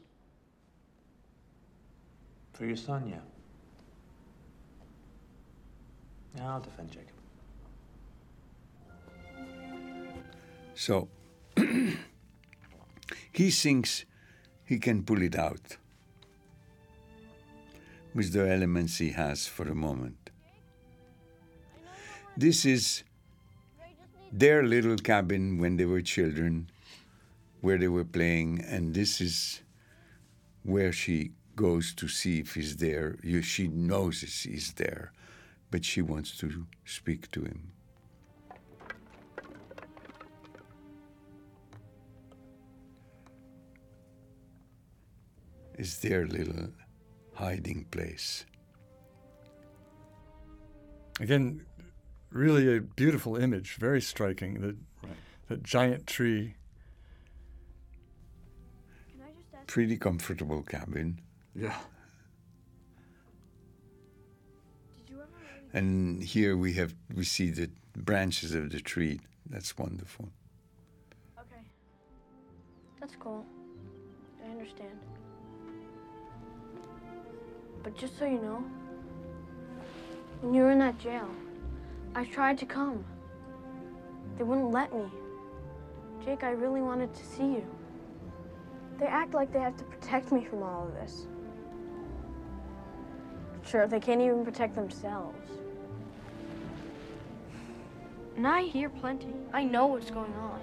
For your son, yeah. Yeah, I'll defend Jacob. So he thinks he can pull it out with the elements he has for the moment. This is their little cabin when they were children, where they were playing, and this is where she goes to see if he's there. She knows he's there, but she wants to speak to him. It's their little hiding place. Again, really a beautiful image, very striking. The, that giant tree. Pretty comfortable cabin. Yeah. And here we have we see the branches of the tree. That's wonderful. Okay. That's cool. I understand. But just so you know, when you were in that jail, I tried to come. They wouldn't let me. Jake, I really wanted to see you. They act like they have to protect me from all of this. Sure, they can't even protect themselves. And I hear plenty. I know what's going on.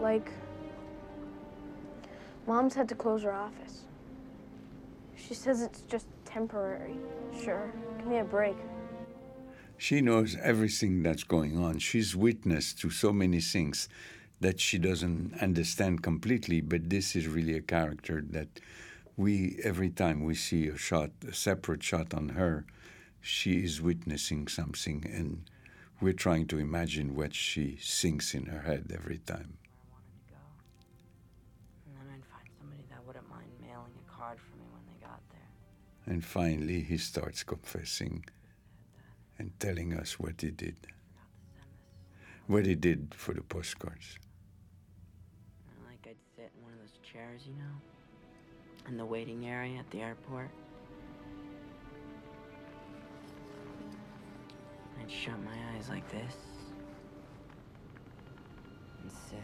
Like, Mom's had to close her office. She says it's just temporary. Sure, give me a break. She knows everything that's going on. She's witness to so many things that she doesn't understand completely, but this is really a character that we, every time we see a shot, a separate shot on her, she is witnessing something, and we're trying to imagine what she thinks in her head every time. And finally, he starts confessing and telling us what he did. What he did for the postcards. Like I'd sit in one of those chairs, you know? In the waiting area at the airport. I'd shut my eyes like this. And sit.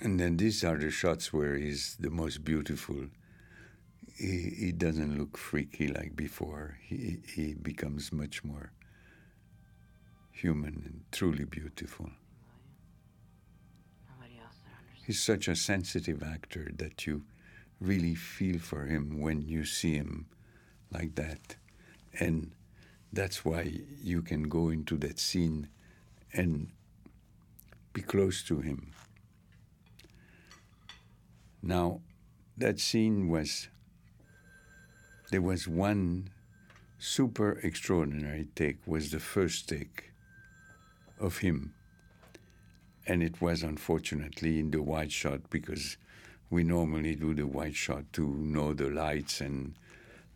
And then these are the shots where he's the most beautiful. He, he doesn't look freaky like before. He, he becomes much more human and truly beautiful. He's such a sensitive actor that you really feel for him when you see him like that. And that's why you can go into that scene and be close to him. Now, that scene was, there was one super extraordinary take, was the first take of him. And it was unfortunately in the wide shot because we normally do the wide shot to know the lights and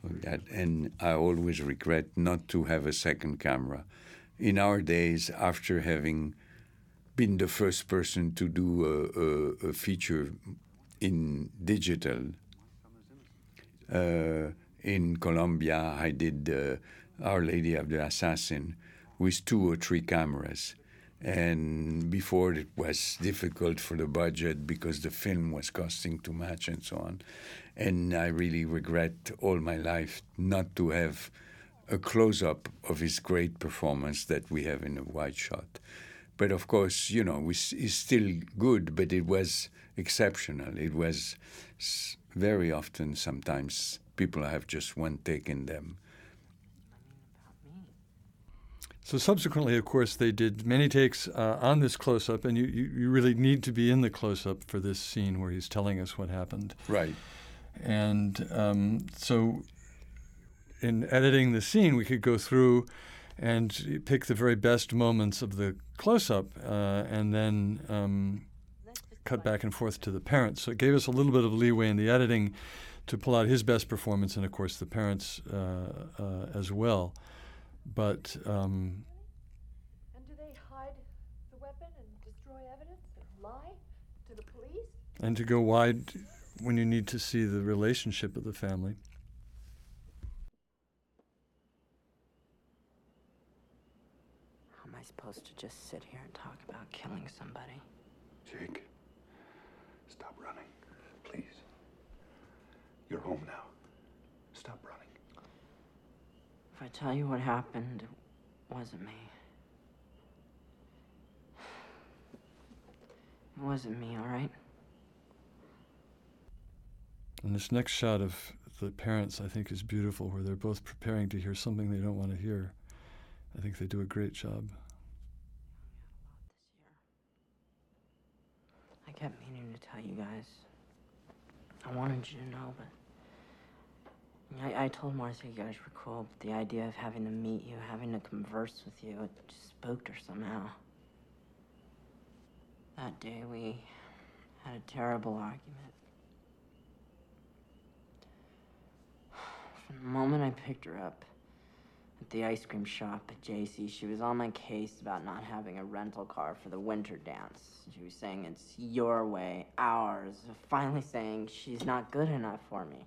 that. And I always regret not to have a second camera. In our days, after having been the first person to do a, a, a feature in digital, uh, in Colombia, I did uh, Our Lady of the Assassin with two or three cameras. And before it was difficult for the budget because the film was costing too much and so on. And I really regret all my life not to have a close up of his great performance that we have in a wide shot. But of course, you know, it's still good, but it was exceptional. It was very often, sometimes, people have just one take in them. So subsequently, of course, they did many takes uh, on this close-up, and you, you, you, really need to be in the close-up for this scene where he's telling us what happened. Right. And um, so, in editing the scene, we could go through and pick the very best moments of the close-up, uh, and then um, cut back and forth to the parents. So it gave us a little bit of leeway in the editing to pull out his best performance, and of course the parents uh, uh, as well. But um, and do they hide the weapon and destroy evidence and lie to the police? And to go wide when you need to see the relationship of the family. How am I supposed to just sit here and talk about killing somebody? Jake, stop running, please. You're home now. Stop running. If I tell you what happened, it wasn't me. It wasn't me, all right? And this next shot of the parents, I think, is beautiful, where they're both preparing to hear something they don't want to hear. I think they do a great job. I kept meaning to tell you guys. I wanted you to know, but I, I told Martha you guys were cool, but the idea of having to meet you, having to converse with you, it just spooked her somehow. That day we had a terrible argument. From the moment I picked her up at the ice cream shop at JC, she was on my case about not having a rental car for the winter dance. She was saying it's your way, ours, finally saying she's not good enough for me.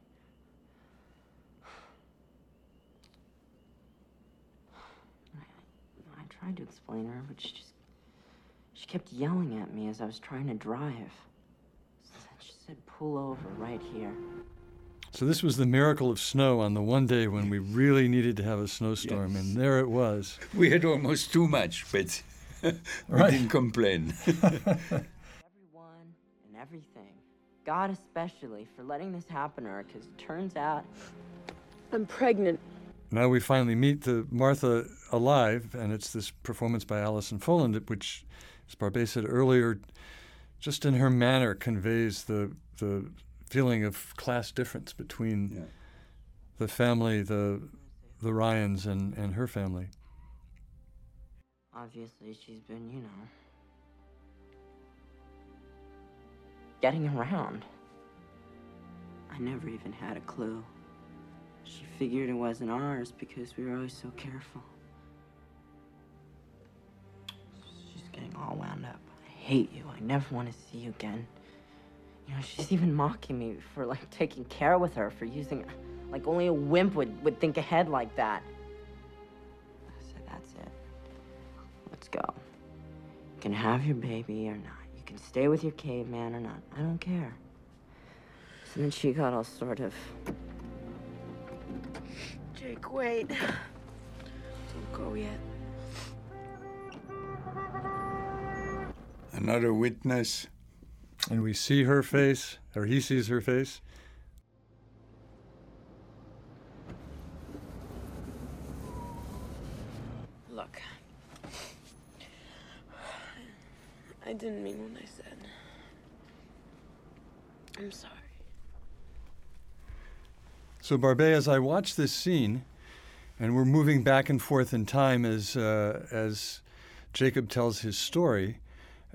Tried to explain her, but she just. She kept yelling at me as I was trying to drive. She said, pull over right here. So, this was the miracle of snow on the one day when we really needed to have a snowstorm, yes. and there it was. We had almost too much, but we right. didn't complain. Everyone and everything, God especially, for letting this happen to her, because it turns out I'm pregnant now we finally meet the Martha alive, and it's this performance by Alison Folland, which, as Barbet said earlier, just in her manner conveys the the feeling of class difference between yeah. the family, the the Ryans, and, and her family. Obviously, she's been, you know, getting around. I never even had a clue. She figured it wasn't ours because we were always so careful. She's getting all wound up. I hate you. I never want to see you again. You know, she's even mocking me for, like, taking care with her, for using, like, only a wimp would, would think ahead like that. Said, that's it. Let's go. You can have your baby or not. You can stay with your caveman or not. I don't care. So then she got all sort of. Jake, wait. Don't go yet. Another witness. And we see her face, or he sees her face. Look. I didn't mean what I said. I'm sorry. So, Barbet, as I watch this scene, and we're moving back and forth in time as, uh, as Jacob tells his story,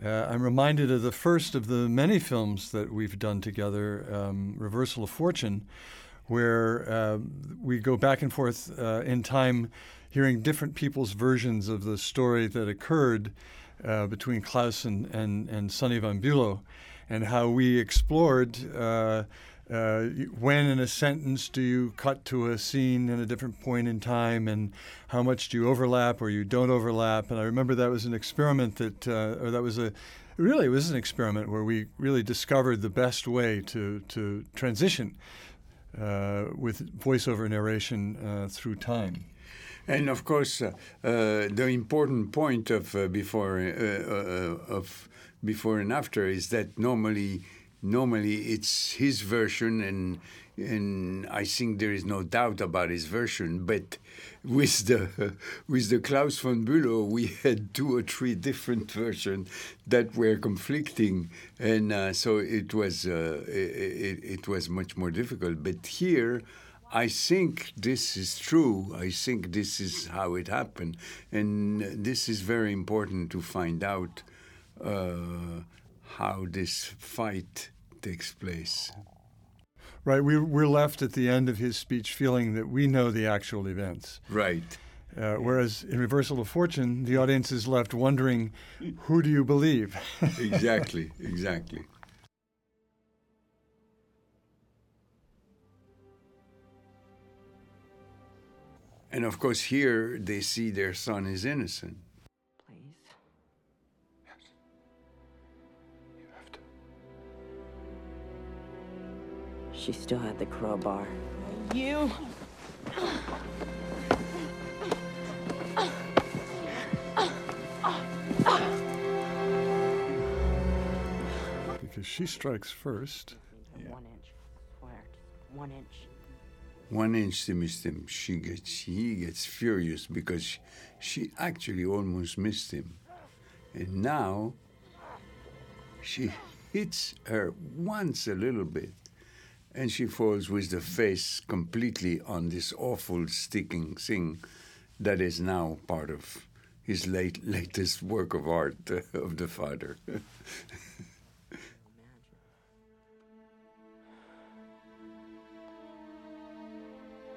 uh, I'm reminded of the first of the many films that we've done together, um, Reversal of Fortune, where uh, we go back and forth uh, in time, hearing different people's versions of the story that occurred uh, between Klaus and, and, and Sonny von Bülow, and how we explored uh, when in a sentence do you cut to a scene in a different point in time, and how much do you overlap or you don't overlap? And I remember that was an experiment that, uh, or that was a, really, it was an experiment where we really discovered the best way to to transition uh, with voiceover narration uh, through time. And of course, uh, uh, the important point of before of before and after is that normally normally it's his version and and I think there is no doubt about his version. But with the with the Klaus von Bülow, we had two or three different versions that were conflicting, and uh, so it was uh, it, it was much more difficult. But here. I think this is true. I think this is how it happened. And this is very important to find out uh, how this fight takes place. Right. We, we're left at the end of his speech feeling that we know the actual events. Right. Uh, whereas in Reversal of Fortune, the audience is left wondering, who do you believe? exactly, exactly. And of course, here they see their son is innocent. She still had the crowbar. You. because she strikes first. One inch. Swear. One inch. One inch to missed him. She gets he gets furious because she, she actually almost missed him, and now she hits her once a little bit, and she falls with the face completely on this awful sticking thing that is now part of his late latest work of art uh, of the father. It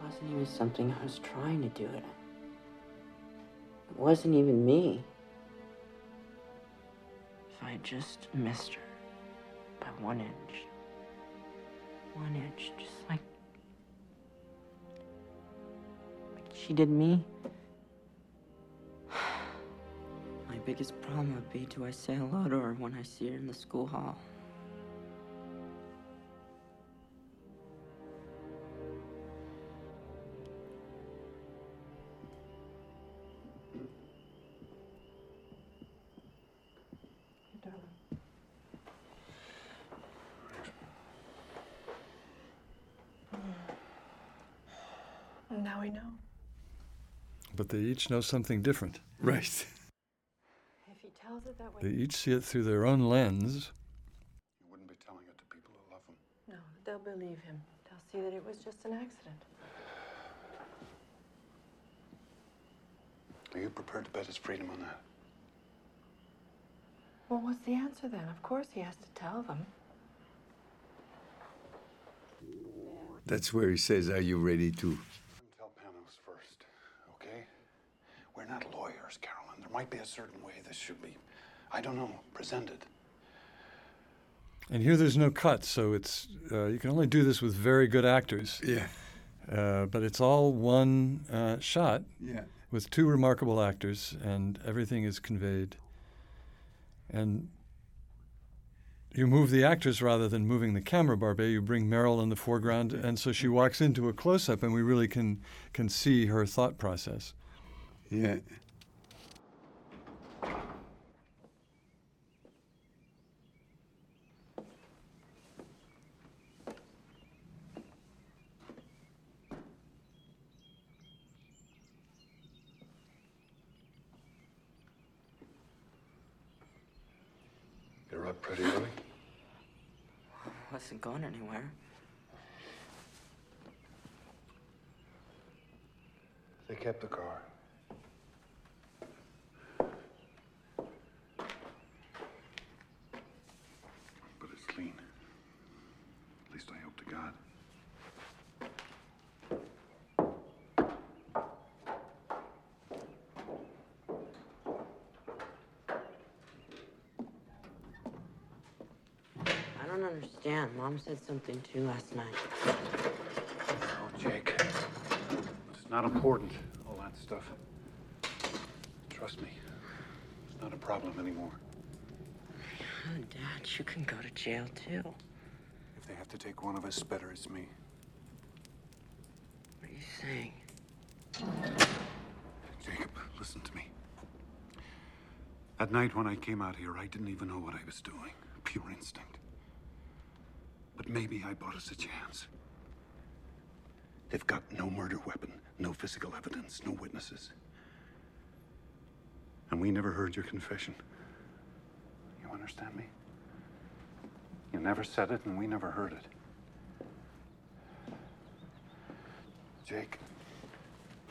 wasn't even something I was trying to do it. It wasn't even me. If I just missed her by one inch. One inch, just like. like she did me. My biggest problem would be do I say hello to her when I see her in the school hall? Now we know. But they each know something different. right. If he tells it that way. They each see it through their own lens. You wouldn't be telling it to people who love him. No, they'll believe him. They'll see that it was just an accident. Are you prepared to bet his freedom on that? Well, what's the answer then? Of course he has to tell them. That's where he says, "Are you ready to?" Tell Panos first, okay? We're not lawyers, Carolyn. There might be a certain way this should be, I don't know, presented. And here there's no cut, so it's uh, you can only do this with very good actors. Yeah. Uh, but it's all one uh, shot Yeah. with two remarkable actors, and everything is conveyed. And you move the actors rather than moving the camera, Barbet. You bring Meryl in the foreground, and so she walks into a close up, and we really can can see her thought process. Yeah. Wasn't going anywhere. They kept the car. But it's clean. At least I hope to God. I don't. Mom said something too last night. Oh, Jake. It's not important, all that stuff. Trust me. It's not a problem anymore. Oh, Dad, you can go to jail too. If they have to take one of us, better it's me. What are you saying? Jacob, listen to me. That night when I came out here, I didn't even know what I was doing. Pure instinct. Maybe I bought us a chance. They've got no murder weapon, no physical evidence, no witnesses. And we never heard your confession. You understand me? You never said it, and we never heard it. Jake,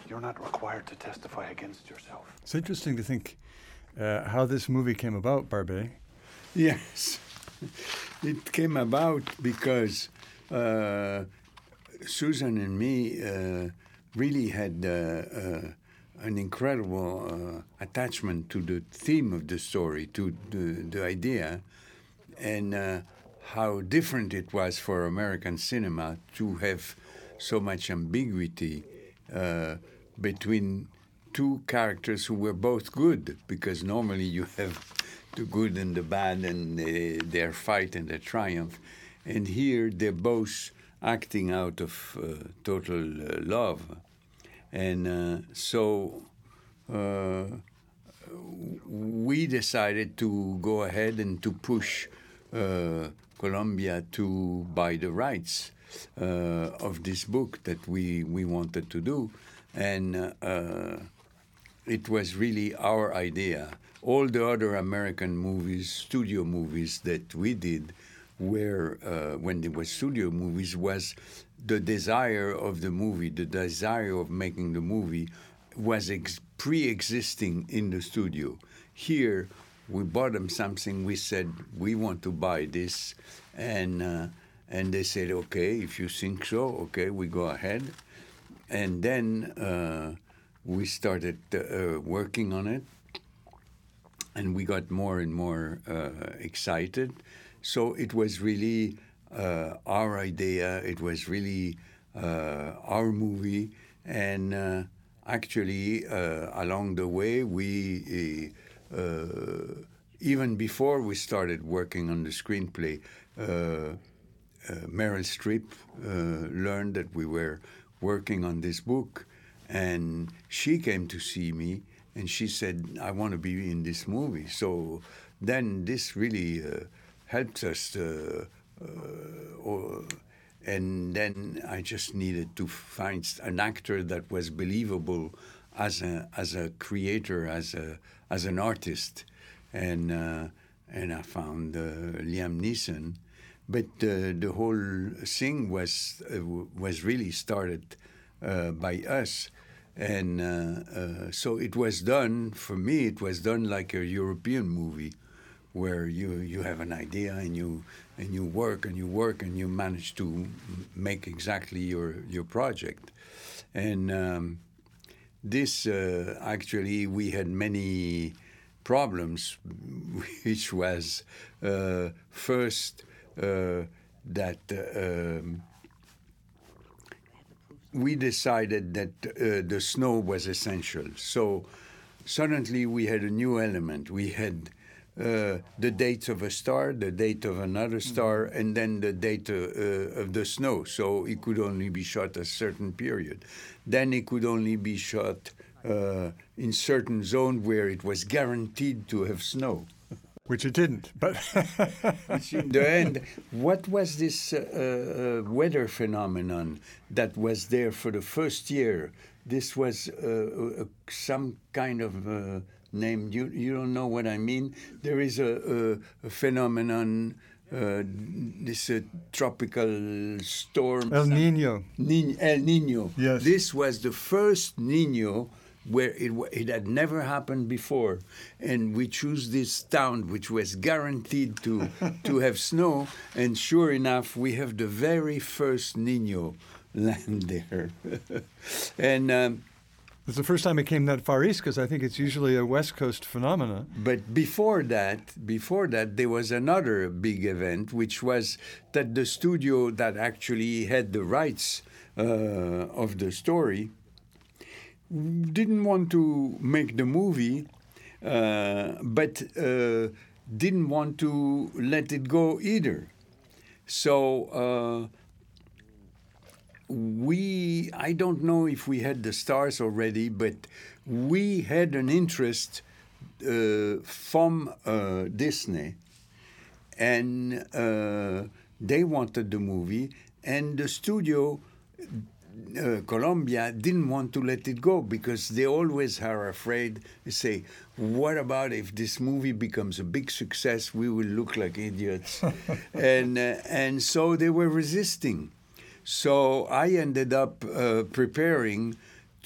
you're not required to testify against yourself. It's interesting to think uh, how this movie came about, Barbet. Yes. It came about because uh, Susan and me uh, really had uh, uh, an incredible uh, attachment to the theme of the story, to the, the idea, and uh, how different it was for American cinema to have so much ambiguity between two characters who were both good, because normally you have the good and the bad and uh, their fight and their triumph. And here they're both acting out of uh, total uh, love. And uh, so uh, we decided to go ahead and to push Columbia to buy the rights of this book that we, we wanted to do. And it was really our idea. All the other American movies, studio movies that we did, where uh, when there was studio movies, was the desire of the movie, the desire of making the movie, was ex- pre-existing in the studio. Here, we bought them something. We said we want to buy this, and uh, and they said, okay, if you think so, okay, we go ahead. And then uh, we started uh, working on it, and we got more and more uh, excited. So it was really uh, our idea. It was really uh, our movie, and uh, actually, uh, along the way, we even before we started working on the screenplay. Meryl Streep learned that we were working on this book, and she came to see me and she said, I want to be in this movie. So then this really uh, helped us. Uh, uh, or, and then I just needed to find an actor that was believable as a, as a creator, as, a, as an artist. And, uh, and I found uh, Liam Neeson. But uh, the whole thing was, was really started by us. And uh, uh, so it was done, for me, it was done like a European movie where you, you have an idea and you, and you work and you work and you manage to make exactly your, your project. And um, this uh, actually, we had many problems, which was uh, first uh, that. Um, we decided that uh, the snow was essential. So suddenly we had a new element. We had uh, the date of a star, the date of another star, and then the date uh, uh, of the snow. So it could only be shot a certain period. Then it could only be shot uh, in certain zone where it was guaranteed to have snow. Which it didn't, but in the end, what was this uh, uh, weather phenomenon that was there for the first year? This was uh, uh, some kind of uh, name. You you don't know what I mean? There is a, a, a phenomenon. Uh, this uh, tropical storm. El Nino. Ni- El Nino. Yes. This was the first Nino where it, it had never happened before. And we choose this town, which was guaranteed to, to have snow. And sure enough, we have the very first Nino land there. and um, it's the first time it came that far east because I think it's usually a West Coast phenomena. But before that, before that, there was another big event, which was that the studio that actually had the rights uh, of the story didn't want to make the movie, uh, but uh, didn't want to let it go either. So uh, we, I don't know if we had the stars already, but we had an interest uh, from uh, Disney, and they wanted the movie, and the studio uh, Columbia didn't want to let it go because they always are afraid. They say, "What about if this movie becomes a big success? We will look like idiots," and uh, and so they were resisting. So I ended up uh, preparing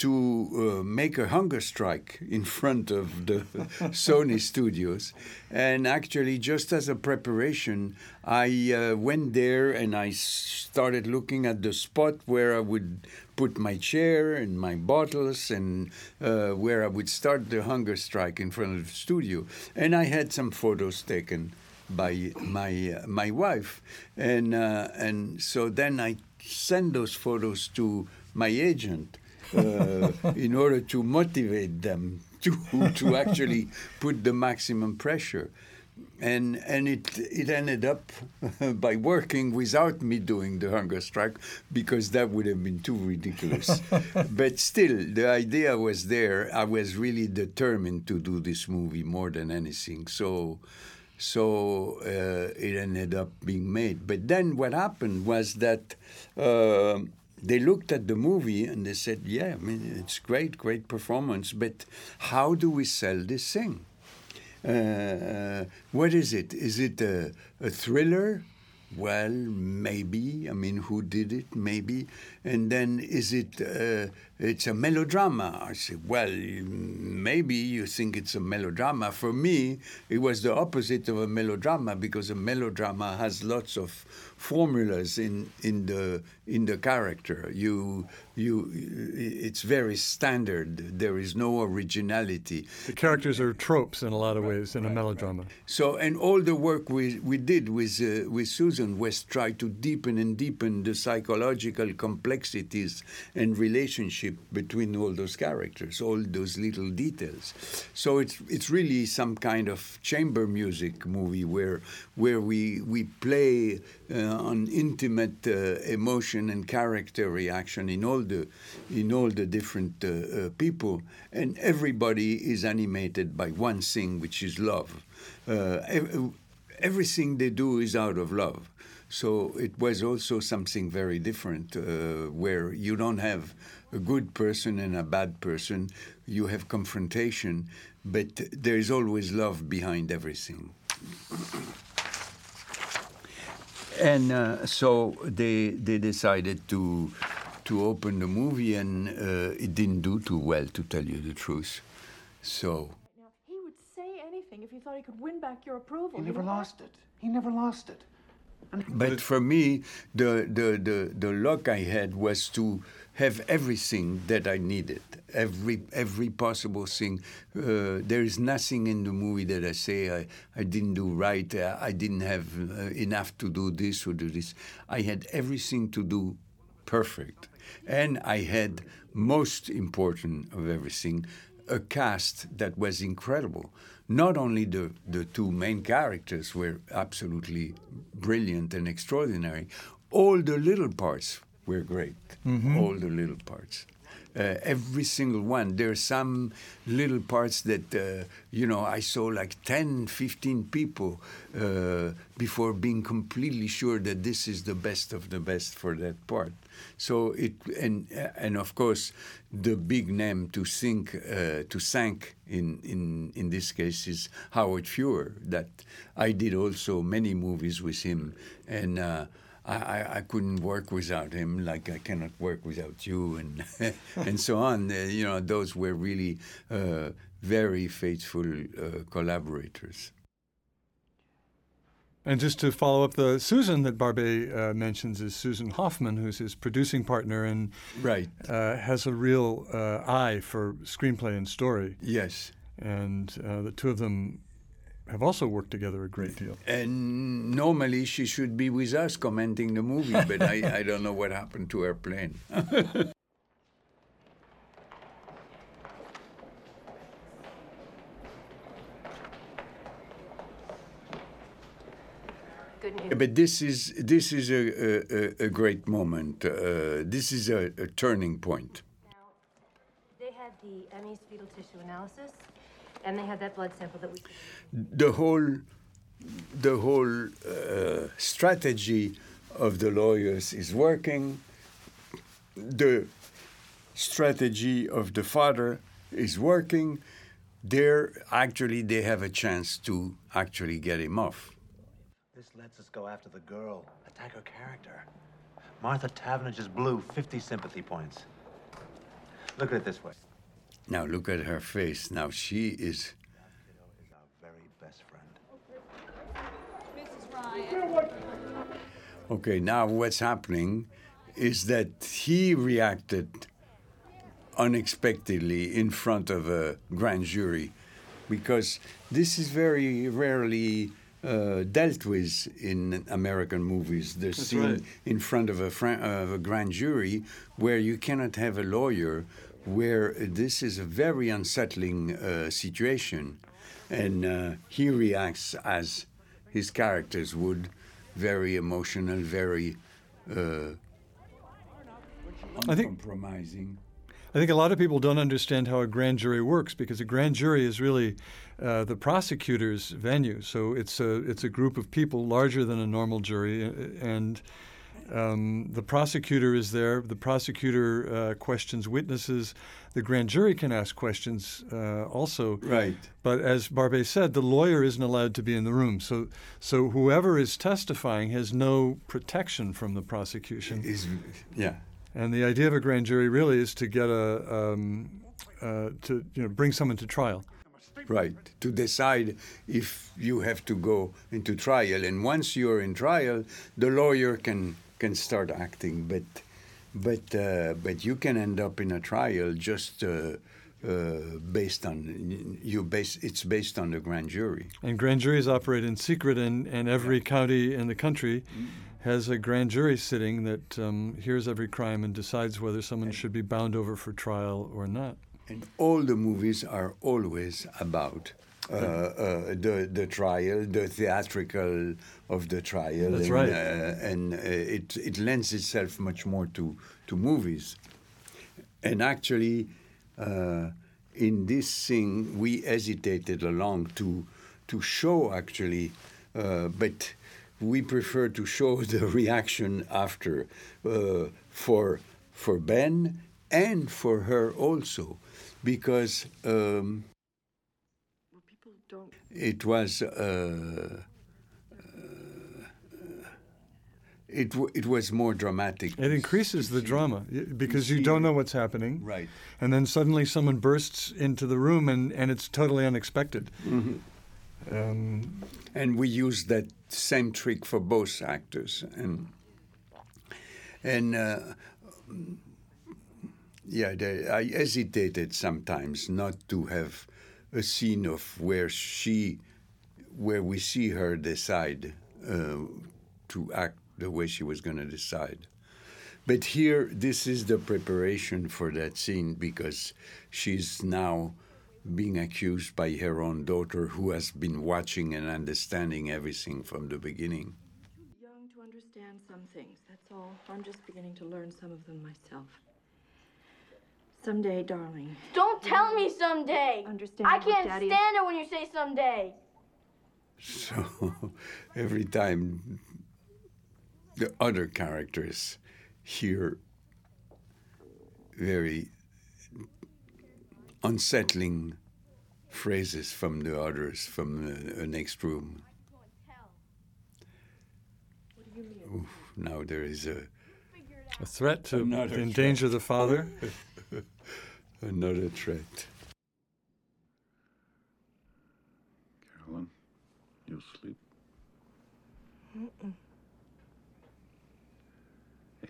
to uh, make a hunger strike in front of the Sony studios. And actually, just as a preparation, I uh, went there and I started looking at the spot where I would put my chair and my bottles and uh, where I would start the hunger strike in front of the studio. And I had some photos taken by my uh, my wife, and uh, and so then I sent those photos to my agent in order to motivate them to to actually put the maximum pressure. And and it it ended up by working without me doing the hunger strike because that would have been too ridiculous. but still, the idea was there. I was really determined to do this movie more than anything. So so uh, it ended up being made. But then what happened was that uh, they looked at the movie and they said, "Yeah, I mean it's great, great performance, but how do we sell this thing? Uh, what is it? Is it a, a thriller?" Well, maybe. I mean, who did it? Maybe. And then, is it? Uh, it's a melodrama. I said, well, maybe you think it's a melodrama. For me, it was the opposite of a melodrama because a melodrama has lots of formulas in in the in the character. You you, it's very standard. There is no originality. The characters are tropes in a lot of ways in a melodrama. So, and all the work we we did with uh, with Susan was try to deepen and deepen the psychological complexities and relationship between all those characters, all those little details. So it's it's really some kind of chamber music movie where where we we play uh, on intimate uh, emotion and character reaction in all the in all the different uh, uh people, and everybody is animated by one thing, which is love. Uh, ev- everything they do is out of love. So it was also something very different, uh, where you don't have a good person and a bad person. You have confrontation, but there is always love behind everything. And uh, so they they decided to to open the movie, and uh, it didn't do too well, to tell you the truth. So Now, he would say anything if he thought he could win back your approval. He never lost it. He never lost it. But for me, the, the, the, the luck I had was to have everything that I needed, every every possible thing. Uh, there is nothing in the movie that I say I, I didn't do right. Uh, I didn't have uh, enough to do this or do this. I had everything to do perfect, and I had most important of everything, a cast that was incredible. Not only the, the two main characters were absolutely brilliant and extraordinary, all the little parts were great. Mhm. All the little parts. Uh, every single one. There are some little parts that, uh, you know, I saw like 10, 15 people uh, before being completely sure that this is the best of the best for that part. So it, and, and of course, the big name to sink, uh, to sank in, in, in this case is Howard Shore, that I did also many movies with him. And, uh, I, I, I couldn't work without him, like I cannot work without you, and and so on. Uh, you know, those were really uh, very faithful uh, collaborators. And just to follow up, the Susan that Barbet uh, mentions is Susan Hoffman, who's his producing partner and right uh, has a real uh, eye for screenplay and story. Yes, and uh, the two of them have also worked together a great deal. And normally she should be with us commenting the movie, but I, I don't know what happened to her plane. Good news. But this is this is a, a, a great moment. Uh, this is a, a turning point. They had the Emmy's fetal tissue analysis, and they had that blood sample that we. the whole the whole uh, strategy of the lawyers is working. The strategy of the father is working. There, actually, they have a chance to actually get him off. This lets us go after the girl, attack her character. Martha Taverner just blew 50 sympathy points. Look at it this way. Now look at her face. Now she is. Is our very best friend. Okay, now what's happening is that he reacted unexpectedly in front of a grand jury because this is very rarely uh, dealt with in American movies. The That's scene right. in front of a, fran- of a grand jury where you cannot have a lawyer, where this is a very unsettling uh, situation. And uh, he reacts as his characters would, very emotional, very uh, I think- uncompromising. I think a lot of people don't understand how a grand jury works because a grand jury is really uh, the prosecutor's venue. So it's a it's a group of people larger than a normal jury, uh, and um, the prosecutor is there. The prosecutor uh, questions witnesses. The grand jury can ask questions uh, also. Right. But as Barbet said, the lawyer isn't allowed to be in the room. So so whoever is testifying has no protection from the prosecution. Is yeah. And the idea of a grand jury really is to get a um, uh, to you know bring someone to trial. Right, to decide if you have to go into trial. And once you're in trial, the lawyer can, can start acting. But, but, uh, but you can end up in a trial just uh, uh, based on, you base, it's based on the grand jury. And grand juries operate in secret, and, and every county in the country has a grand jury sitting that um, hears every crime and decides whether someone should be bound over for trial or not. And all the movies are always about uh, uh, the the trial, the theatrical of the trial. That's and, right. Uh, and uh, it it lends itself much more to to movies. And actually, uh, in this thing, we hesitated along to to show actually, uh, but we prefer to show the reaction after uh, for for Ben and for her also, because um, it was. Uh, it, w- it was more dramatic. It increases the drama because you don't know what's happening. Right. And then suddenly someone bursts into the room and, and it's totally unexpected. Mhm. Um, and we used that same trick for both actors. And and uh, yeah they, i hesitated sometimes not to have a scene of where she where we see her decide uh, to act the way she was going to decide. But here this is the preparation for that scene because she's now being accused by her own daughter, who has been watching and understanding everything from the beginning. Too Young to understand some things, that's all. I'm just beginning to learn some of them myself. Someday, darling. Don't tell me someday. Understand I can't Daddy- stand it when you say someday. So every time the other characters hear very unsettling phrases from the others from the, the next room. Oof, now there is a A threat to Another endanger the father. another threat. Carolyn, you'll sleep. Mm-mm.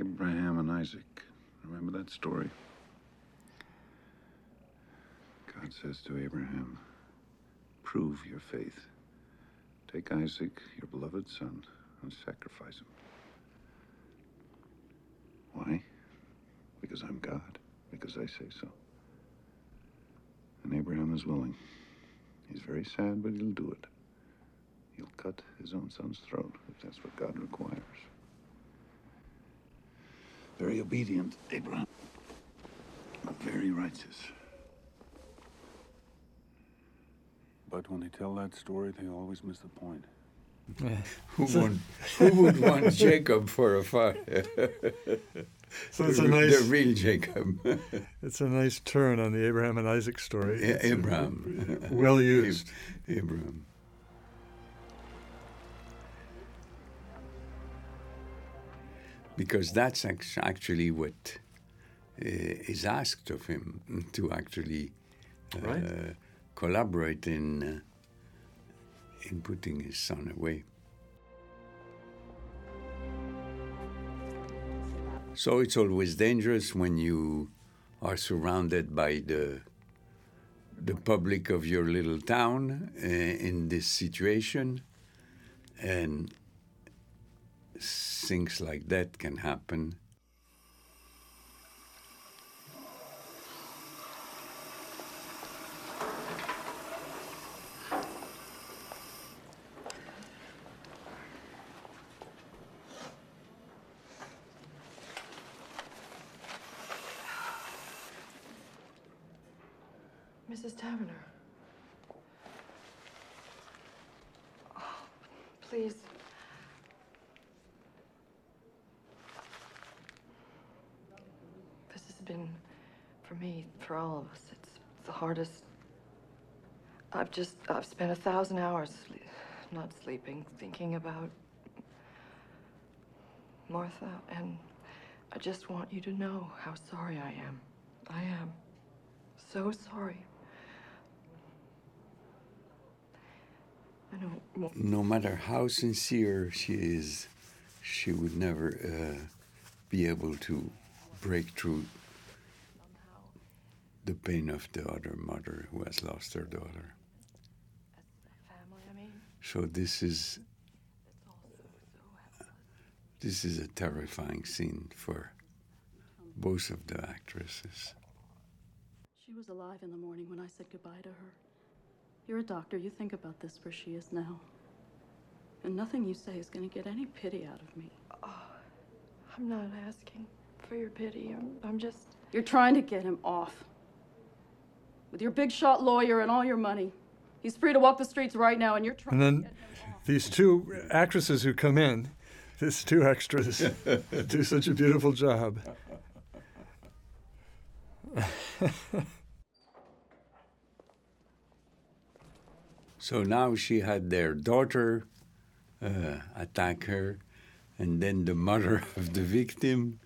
Abraham and Isaac. Remember that story? God says to Abraham, Prove your faith. Take Isaac, your beloved son, and sacrifice him. Why? Because I'm God. Because I say so. And Abraham is willing. He's very sad, but he'll do it. He'll cut his own son's throat if that's what God requires. Very obedient, Abraham. Very righteous. But when they tell that story, they always miss the point. Who, want, who would want Jacob for a father? So it's a nice- the real Jacob. It's a nice turn on the Abraham and Isaac story. Yeah, It's, Abraham. well used. Abraham. Because that's actually what uh, is asked of him to actually uh, Right. Collaborate in uh, in putting his son away. So it's always dangerous when you are surrounded by the the public of your little town uh, in this situation, and things like that can happen. Mrs. Taverner. Oh, please. This has been, for me, for all of us, it's the hardest. I've just, I've spent a thousand hours not sleeping, thinking about Martha, and I just want you to know how sorry I am. I am. So sorry. No matter how sincere she is, she would never uh, be able to break through the pain of the other mother who has lost her daughter. Family, I mean. So this is this is a terrifying scene for both of the actresses. She was alive in the morning when I said goodbye to her. You're a doctor. You think about this where she is now. And nothing you say is going to get any pity out of me. Oh, I'm not asking for your pity. I'm, I'm just. You're trying to get him off. With your big shot lawyer and all your money. He's free to walk the streets right now, and you're trying And then these two actresses who come in, these two extras, do such a beautiful job. So now she had their daughter uh, attack her, and then the mother of the victim.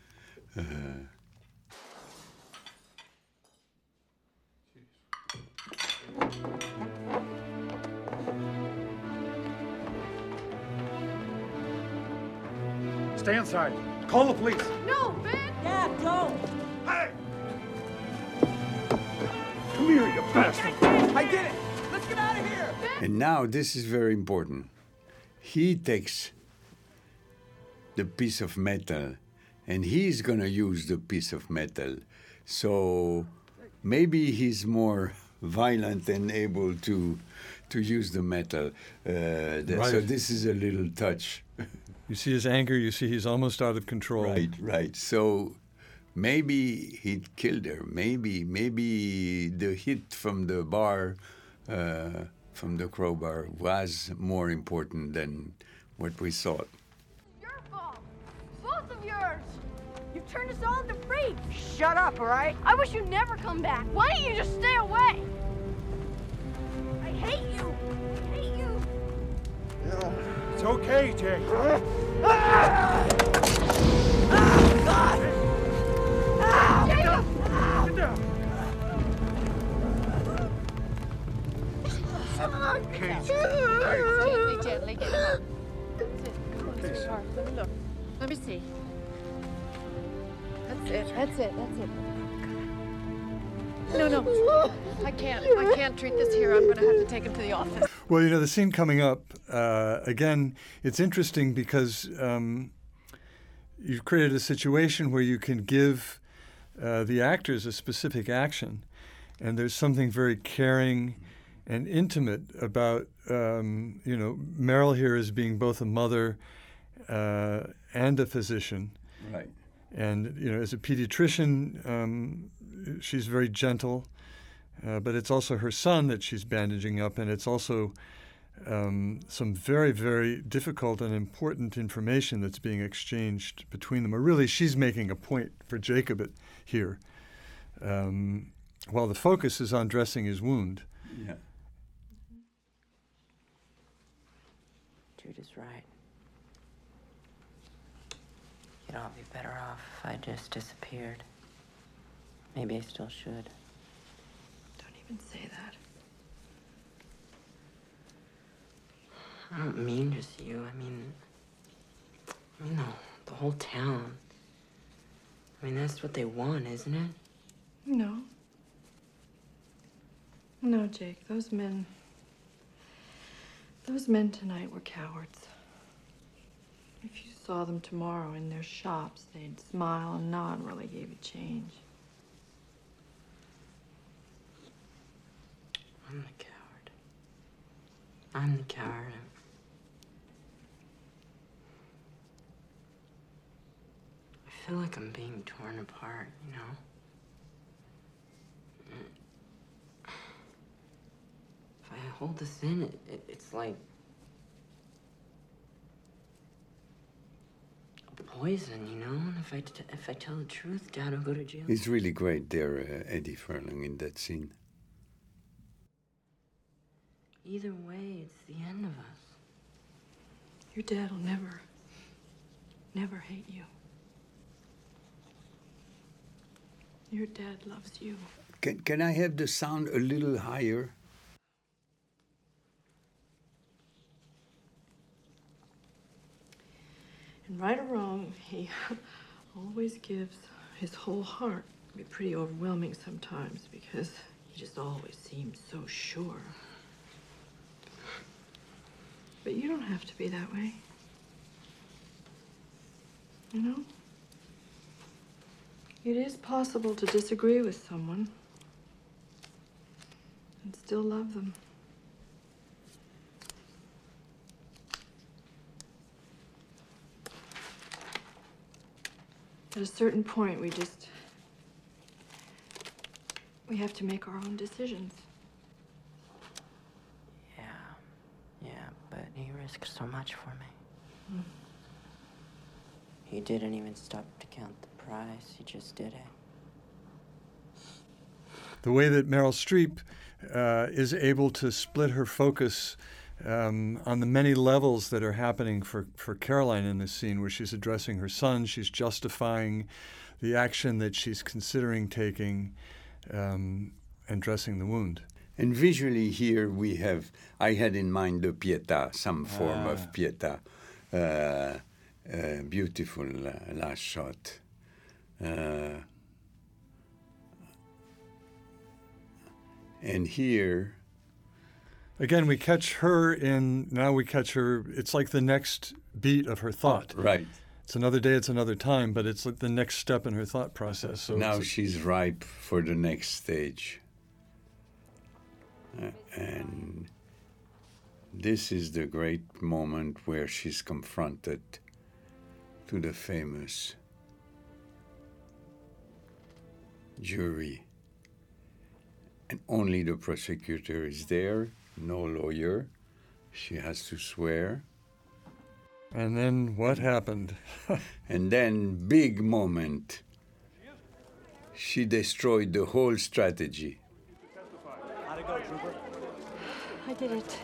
Uh, Stay inside. Call the police. No, Ben! Dad, don't! Hey! Come here, you bastard! I did it! Let's get out of here! and now this is very important. He takes the piece of metal, and he's gonna use the piece of metal. So maybe he's more violent and able to to use the metal. Uh, th- So this is a little touch. You see his anger. You see he's almost out of control. Right, right. So maybe he killed her. Maybe, maybe the hit from the bar, uh, from the crowbar, was more important than what we thought. Your fault. Both of yours. You've turned us all into freaks. Shut up, all right? I wish you'd never come back. Why don't you just stay away? I hate you. I hate you. It's okay, Jake. Let me see. That's it. That's it. That's it. No, no. I can't. I can't treat this here. I'm going to have to take him to the office. Well, you know, the scene coming up, uh, again, it's interesting because um, you've created a situation where you can give uh, the actors a specific action, and there's something very caring and intimate about, um, you know, Meryl here as being both a mother uh, and a physician. Right. And, you know, as a pediatrician, um, she's very gentle. Uh, but it's also her son that she's bandaging up, and it's also um, some very, very difficult and important information that's being exchanged between them. Or really, she's making a point for Jacob at, here, um, while the focus is on dressing his wound. Yeah. Jude is right. You'd all be better off if I just disappeared. Maybe I still should. Even say that. I don't mean just you. I mean, I mean the, the whole town. I mean, that's what they want, isn't it? No. No, Jake, those men. Those men tonight were cowards. If you saw them tomorrow in their shops, they'd smile and nod while they gave you change. I'm the coward. I'm the coward. I feel like I'm being torn apart, you know? If I hold this in, it, it, it's like poison, you know? And if I, if I tell the truth, Dad will go to jail. It's really great there, uh, Eddie Furlong, in that scene. Either way, it's the end of us. Your dad will never, never hate you. Your dad loves you. Can, can I have the sound a little higher? And right or wrong, he always gives his whole heart. It can be pretty overwhelming sometimes because he just always seems so sure. But you don't have to be that way. You know? It is possible to disagree with someone and still love them. At a certain point, we just. We have to make our own decisions. Yeah, yeah, but he so much for me. Mm. He didn't even stop to count the price, he just did it. the way that Meryl Streep uh, is able to split her focus um, on the many levels that are happening for, for Caroline in this scene, where she's addressing her son, she's justifying the action that she's considering taking, um, and dressing the wound. And visually here we have, I had in mind the pietà, some form Ah. of pietà. Uh, uh, beautiful uh, last shot. Uh, and here, Again, we catch her in, now we catch her, it's like the next beat of her thought. right. It's another day, it's another time, but it's like the next step in her thought process. So now she's ripe for the next stage. And this is the great moment where she's confronted to the famous jury. And only the prosecutor is there, no lawyer. She has to swear. And then what happened? and then, big moment. She destroyed the whole strategy. How'd go, Trooper? I did it.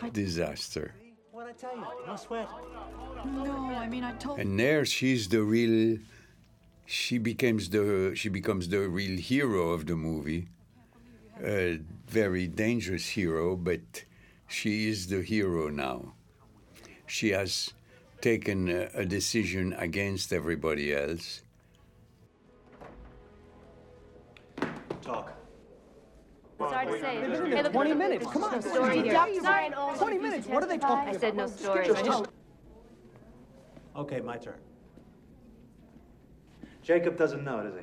I Disaster. What'd I tell you? No sweat. No, I mean I told. And there she's the real she becomes the she becomes the real hero of the movie. A very dangerous hero, but she is the hero now. She has taken a, a decision against everybody else. Talk. Sorry to say. Hey, Hey, look, 20 minutes, come on. no story here. Sorry. Ryan, 20 minutes, what are they talking about? I said no about? stories. Just I just- talk. Okay, my turn. Jacob doesn't know, does he?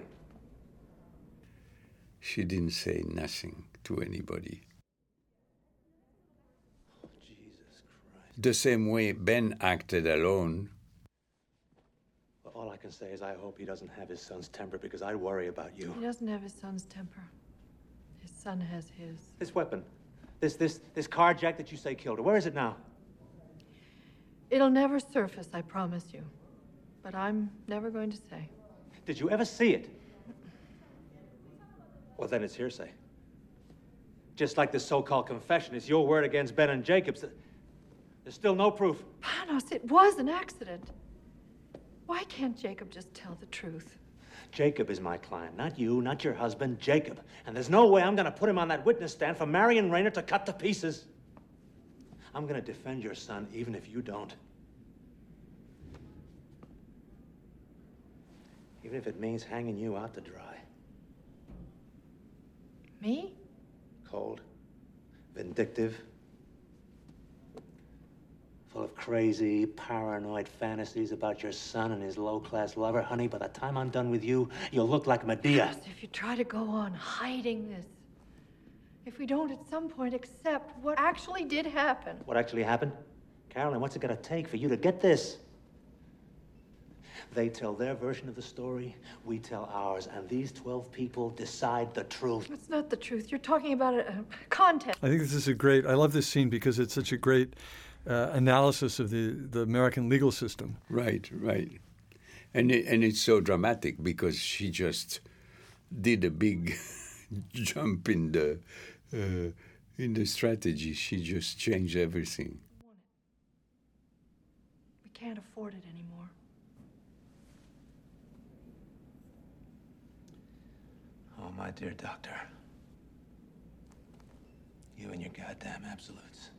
She didn't say nothing to anybody. The same way Ben acted alone. Well, all I can say is I hope he doesn't have his son's temper because I worry about you. He doesn't have his son's temper. His son has his. This weapon, this this this carjack that you say killed her. Where is it now? It'll never surface, I promise you. But I'm never going to say. Did you ever see it? Well, then it's hearsay. Just like this so-called confession it's your word against Ben and Jacob's. There's still no proof. Panos, it was an accident. Why can't Jacob just tell the truth? Jacob is my client, not you, not your husband, Jacob. And there's no way I'm gonna put him on that witness stand for Marion Rayner to cut to pieces. I'm gonna defend your son even if you don't. Even if it means hanging you out to dry. Me? Cold, vindictive, full of crazy, paranoid fantasies about your son and his low class lover. Honey, by the time I'm done with you, you'll look like Medea. If you try to go on hiding this, if we don't at some point accept what actually did happen, What actually happened? Carolyn, what's it gonna take for you to get this? They tell their version of the story, we tell ours, and these 12 people decide the truth. it's not the truth. You're talking about a, a contest. I think this is a great. I love this scene because it's such a great uh, analysis of the, the American legal system. Right, right. And it, and it's so dramatic because she just did a big jump in the uh, in the strategy. She just changed everything. We can't afford it anymore. Oh, my dear doctor. You and your goddamn absolutes.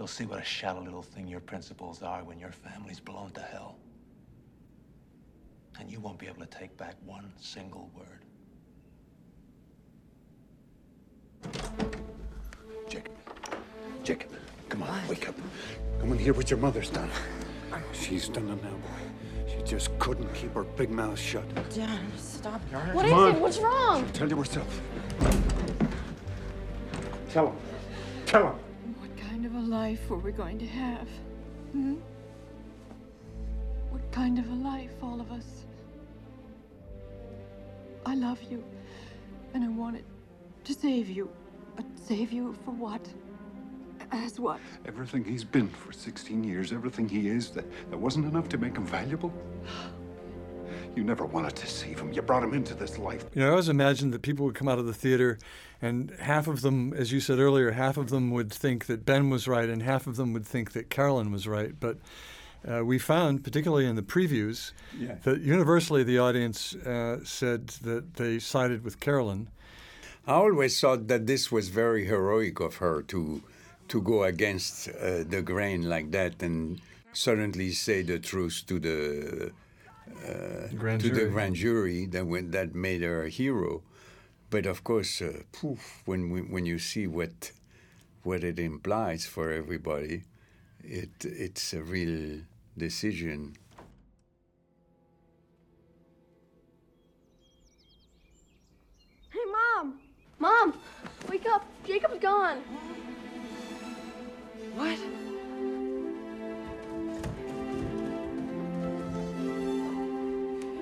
You'll see what a shallow little thing your principles are when your family's blown to hell. And you won't be able to take back one single word. Jacob. Jacob, come on, wake up. Come and hear what your mother's done. She's done it now, boy. She just couldn't keep her big mouth shut. Dad, stop. What is it? What's wrong? Tell you herself. Tell him. Tell him. Life were we going to have? Hmm? What kind of a life, all of us? I love you, and I wanted to save you. But save you for what? As what? Everything he's been for 16 years, everything he is, that, that wasn't enough to make him valuable? You never wanted to save him. You brought him into this life. You know, I always imagined that people would come out of the theater, and half of them, as you said earlier, half of them would think that Ben was right, and half of them would think that Carolyn was right. But uh, we found, particularly in the previews, Yeah. that universally the audience uh, said that they sided with Carolyn. I always thought that this was very heroic of her to to go against uh, the grain like that and suddenly say the truth to the uh, Grand to the grand jury that when that made her a hero. But of course, uh, poof, when we, when you see what what it implies for everybody, it it's a real decision. Hey, Mom! Mom! Wake up! Jacob's gone! What?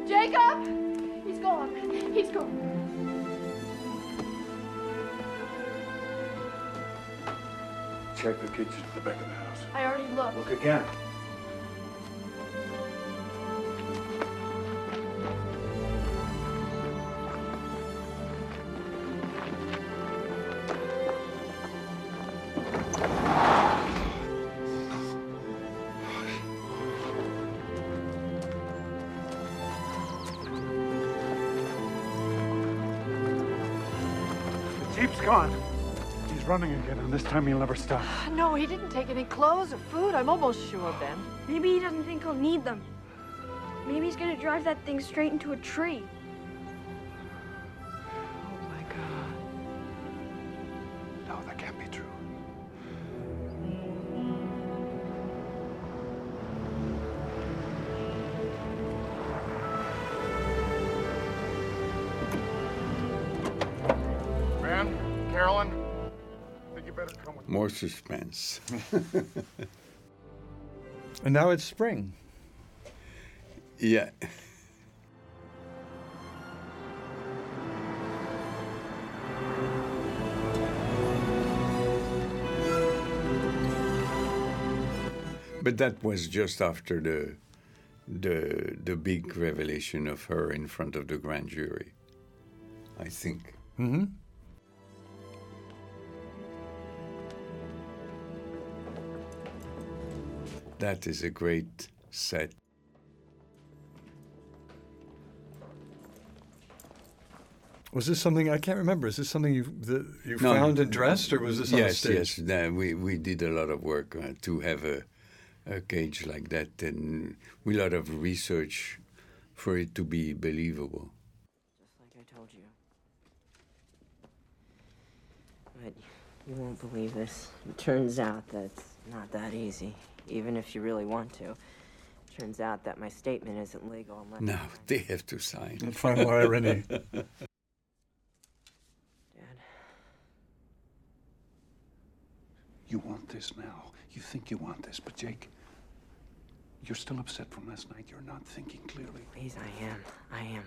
Jacob! He's gone. He's gone. Check the kitchen at the back of the house. I already looked. Look again. Gone. He's running again, and this time he'll never stop. No, he didn't take any clothes or food. I'm almost sure, Ben. Maybe he doesn't think he'll need them. Maybe he's gonna drive that thing straight into a tree. More suspense. And now it's spring. yeah. But that was just after the the the big revelation of her in front of the grand jury. I think. Mm-hmm. That is a great set. Was this something I can't remember? Is this something you that you No, found and dressed, or was this on yes, stage? yes. No, we we did a lot of work uh, to have a a cage like that, and we a lot of research for it to be believable. Just like I told you. But you won't believe this. It turns out that's not that easy, even if you really want to. Turns out that my statement isn't legal unless. Now they have to sign. Final irony. Dad. You want this now. You think you want this, but Jake, you're still upset from last night. You're not thinking clearly. Please, I am. I am.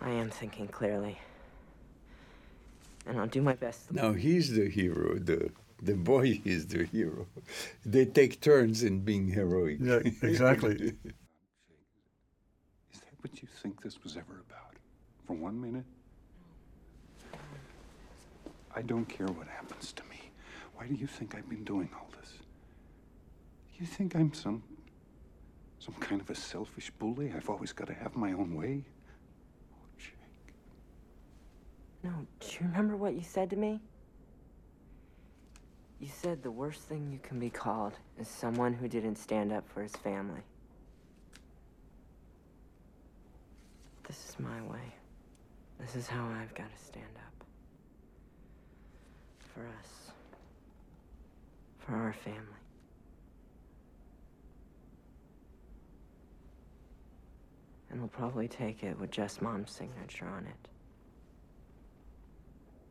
I am thinking clearly. And I'll do my best. Now he's the hero. The the boy is the hero. They take turns in being heroic. Yeah, exactly. Is that what you think this was ever about? For one minute? I don't care what happens to me. Why do you think I've been doing all this? You think I'm some some kind of a selfish bully? I've always got to have my own way? Oh, no, do you remember what you said to me? You said the worst thing you can be called is someone who didn't stand up for his family. This is my way. This is how I've got to stand up. For us. For our family. And we'll probably take it with just mom's signature on it.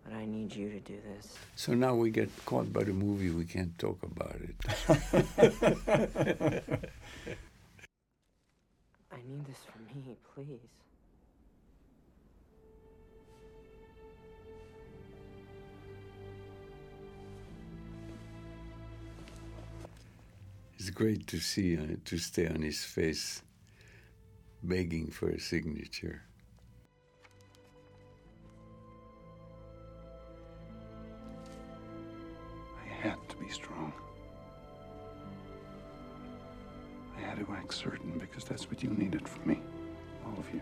But I need you to do this. So now we get caught by the movie. We can't talk about it. I need this for me, please. It's great to see uh, to stay on his face, begging for a signature. To act certain because that's what you needed from me. All of you.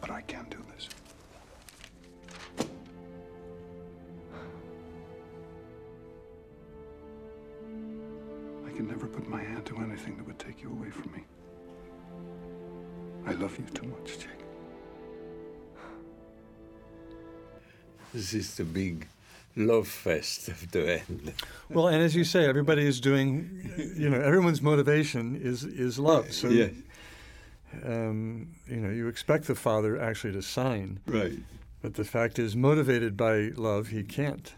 But I can't do this. I can never put my hand to anything that would take you away from me. I love you too much, Jake. This is the big love fest of the end. Well, and as you say, everybody is doing, you know, everyone's motivation is is love. So Yeah. um, you know, you expect the father actually to sign. Right. But the fact is, motivated by love, he can't.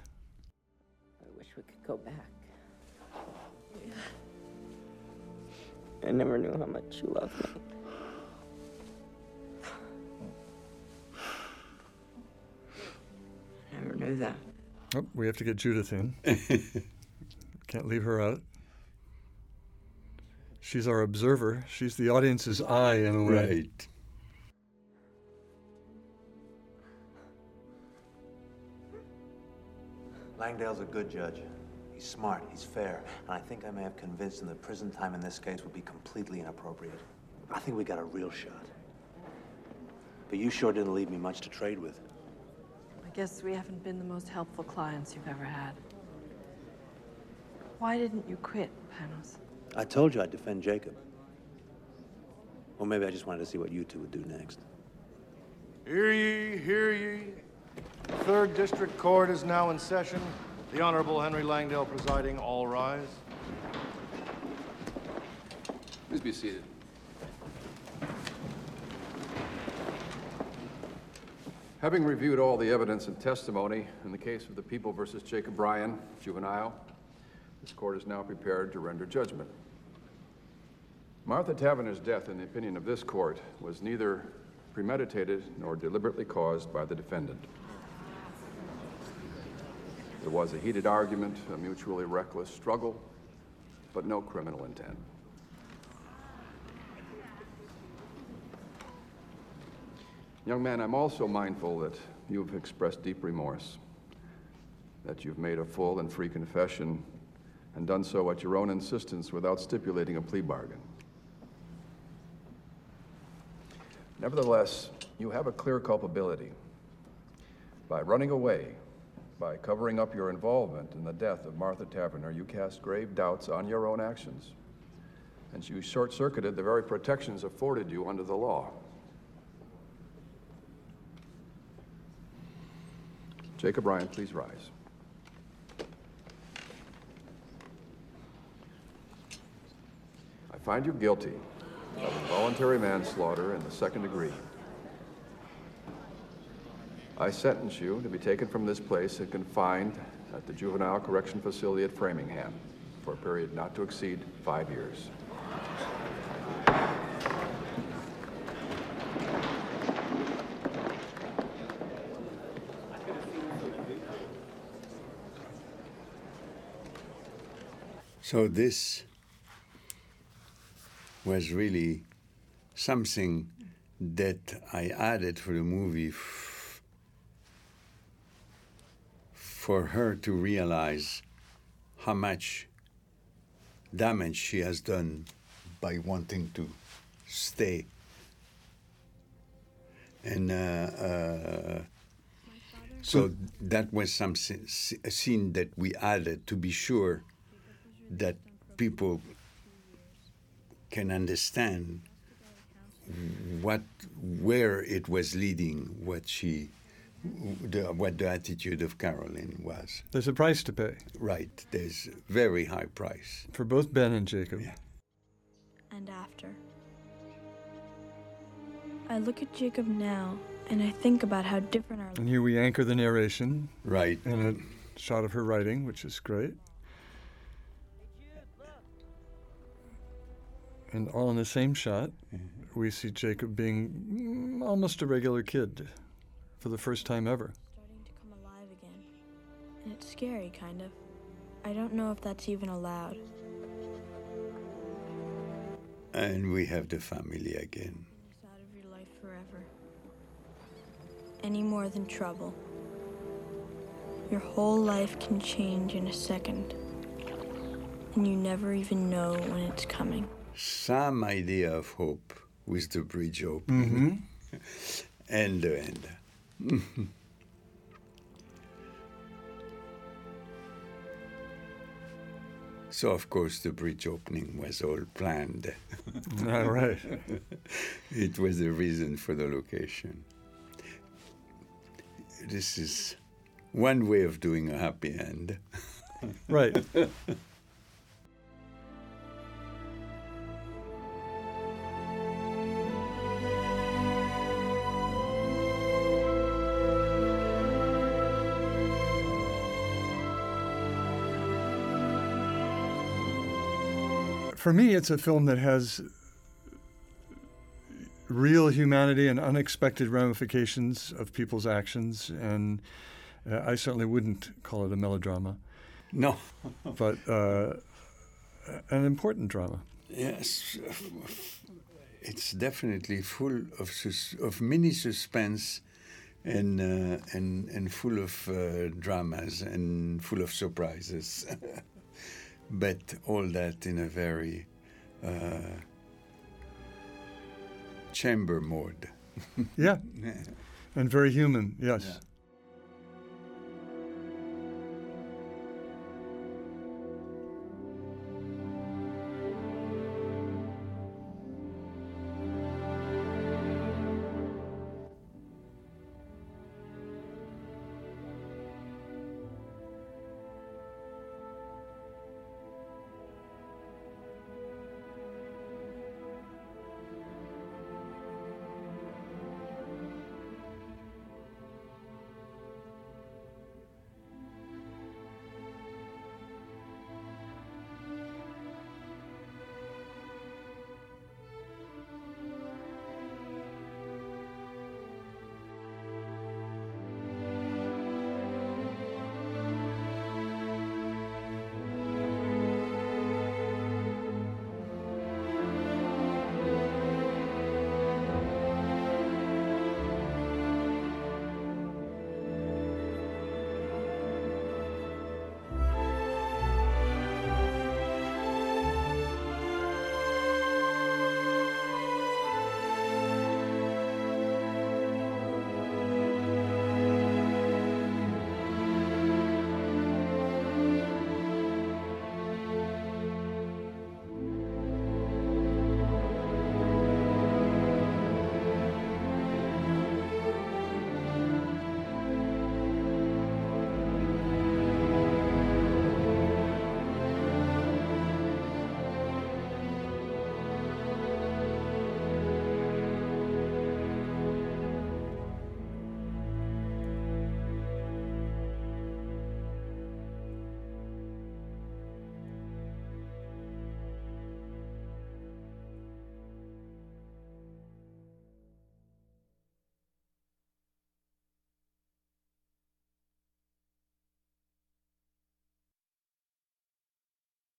I wish we could go back. I never knew how much you loved me. I never knew that. Oh, we have to get Judith in. Can't leave her out. She's our observer. She's the audience's eye in a way. Right. Langdale's a good judge. He's smart, he's fair, and I think I may have convinced him that prison time in this case would be completely inappropriate. I think we got a real shot. But you sure didn't leave me much to trade with. I guess we haven't been the most helpful clients you've ever had. Why didn't you quit, Panos? I told you I'd defend Jacob. Or maybe I just wanted to see what you two would do next. Hear ye, hear ye. Third District Court is now in session. The Honorable Henry Langdale presiding. All rise. Please be seated. Having reviewed all the evidence and testimony in the case of the People versus Jacob Ryan, juvenile, this court is now prepared to render judgment. Martha Taverner's death, in the opinion of this court, was neither premeditated nor deliberately caused by the defendant. There was a heated argument, a mutually reckless struggle, but no criminal intent. Young man, I'm also mindful that you've expressed deep remorse, that you've made a full and free confession and done so at your own insistence without stipulating a plea bargain. Nevertheless, you have a clear culpability. By running away, by covering up your involvement in the death of Martha Taverner, you cast grave doubts on your own actions. And you short circuited the very protections afforded you under the law. Jacob Ryan, please rise. I find you guilty of involuntary manslaughter in the second degree. I sentence you to be taken from this place and confined at the Juvenile Correction Facility at Framingham for a period not to exceed five years. So this was really something that I added for the movie for her to realize how much damage she has done by wanting to stay. And uh, uh, so that was some s- a scene that we added to be sure that people can understand what where it was leading what she the, what the attitude of Caroline was There's a price to pay right there's a very high price for both Ben and Jacob. Yeah. and after. I look at Jacob now and I think about how different our And here we anchor the narration. Right. In a shot of her writing, which is great. And all in the same shot, mm-hmm. we see Jacob being almost a regular kid for the first time ever. starting to come alive again. And it's scary, kind of. I don't know if that's even allowed. and we have the family again It's out of your life forever. Any more than trouble. Your whole life can change in a second. And you never even know when it's coming. Some idea of hope with the bridge opening mm-hmm. and the end So, of course, the bridge opening was all planned. All right. it was the reason for the location. This is one way of doing a happy end. Right. For me, it's a film that has real humanity and unexpected ramifications of people's actions, and uh, I certainly wouldn't call it a melodrama. No. but uh, an important drama. Yes, it's definitely full of sus- of mini suspense and uh, and and full of uh, dramas and full of surprises. but all that in a very uh, chamber mode. yeah, and very human. Yes. Yeah.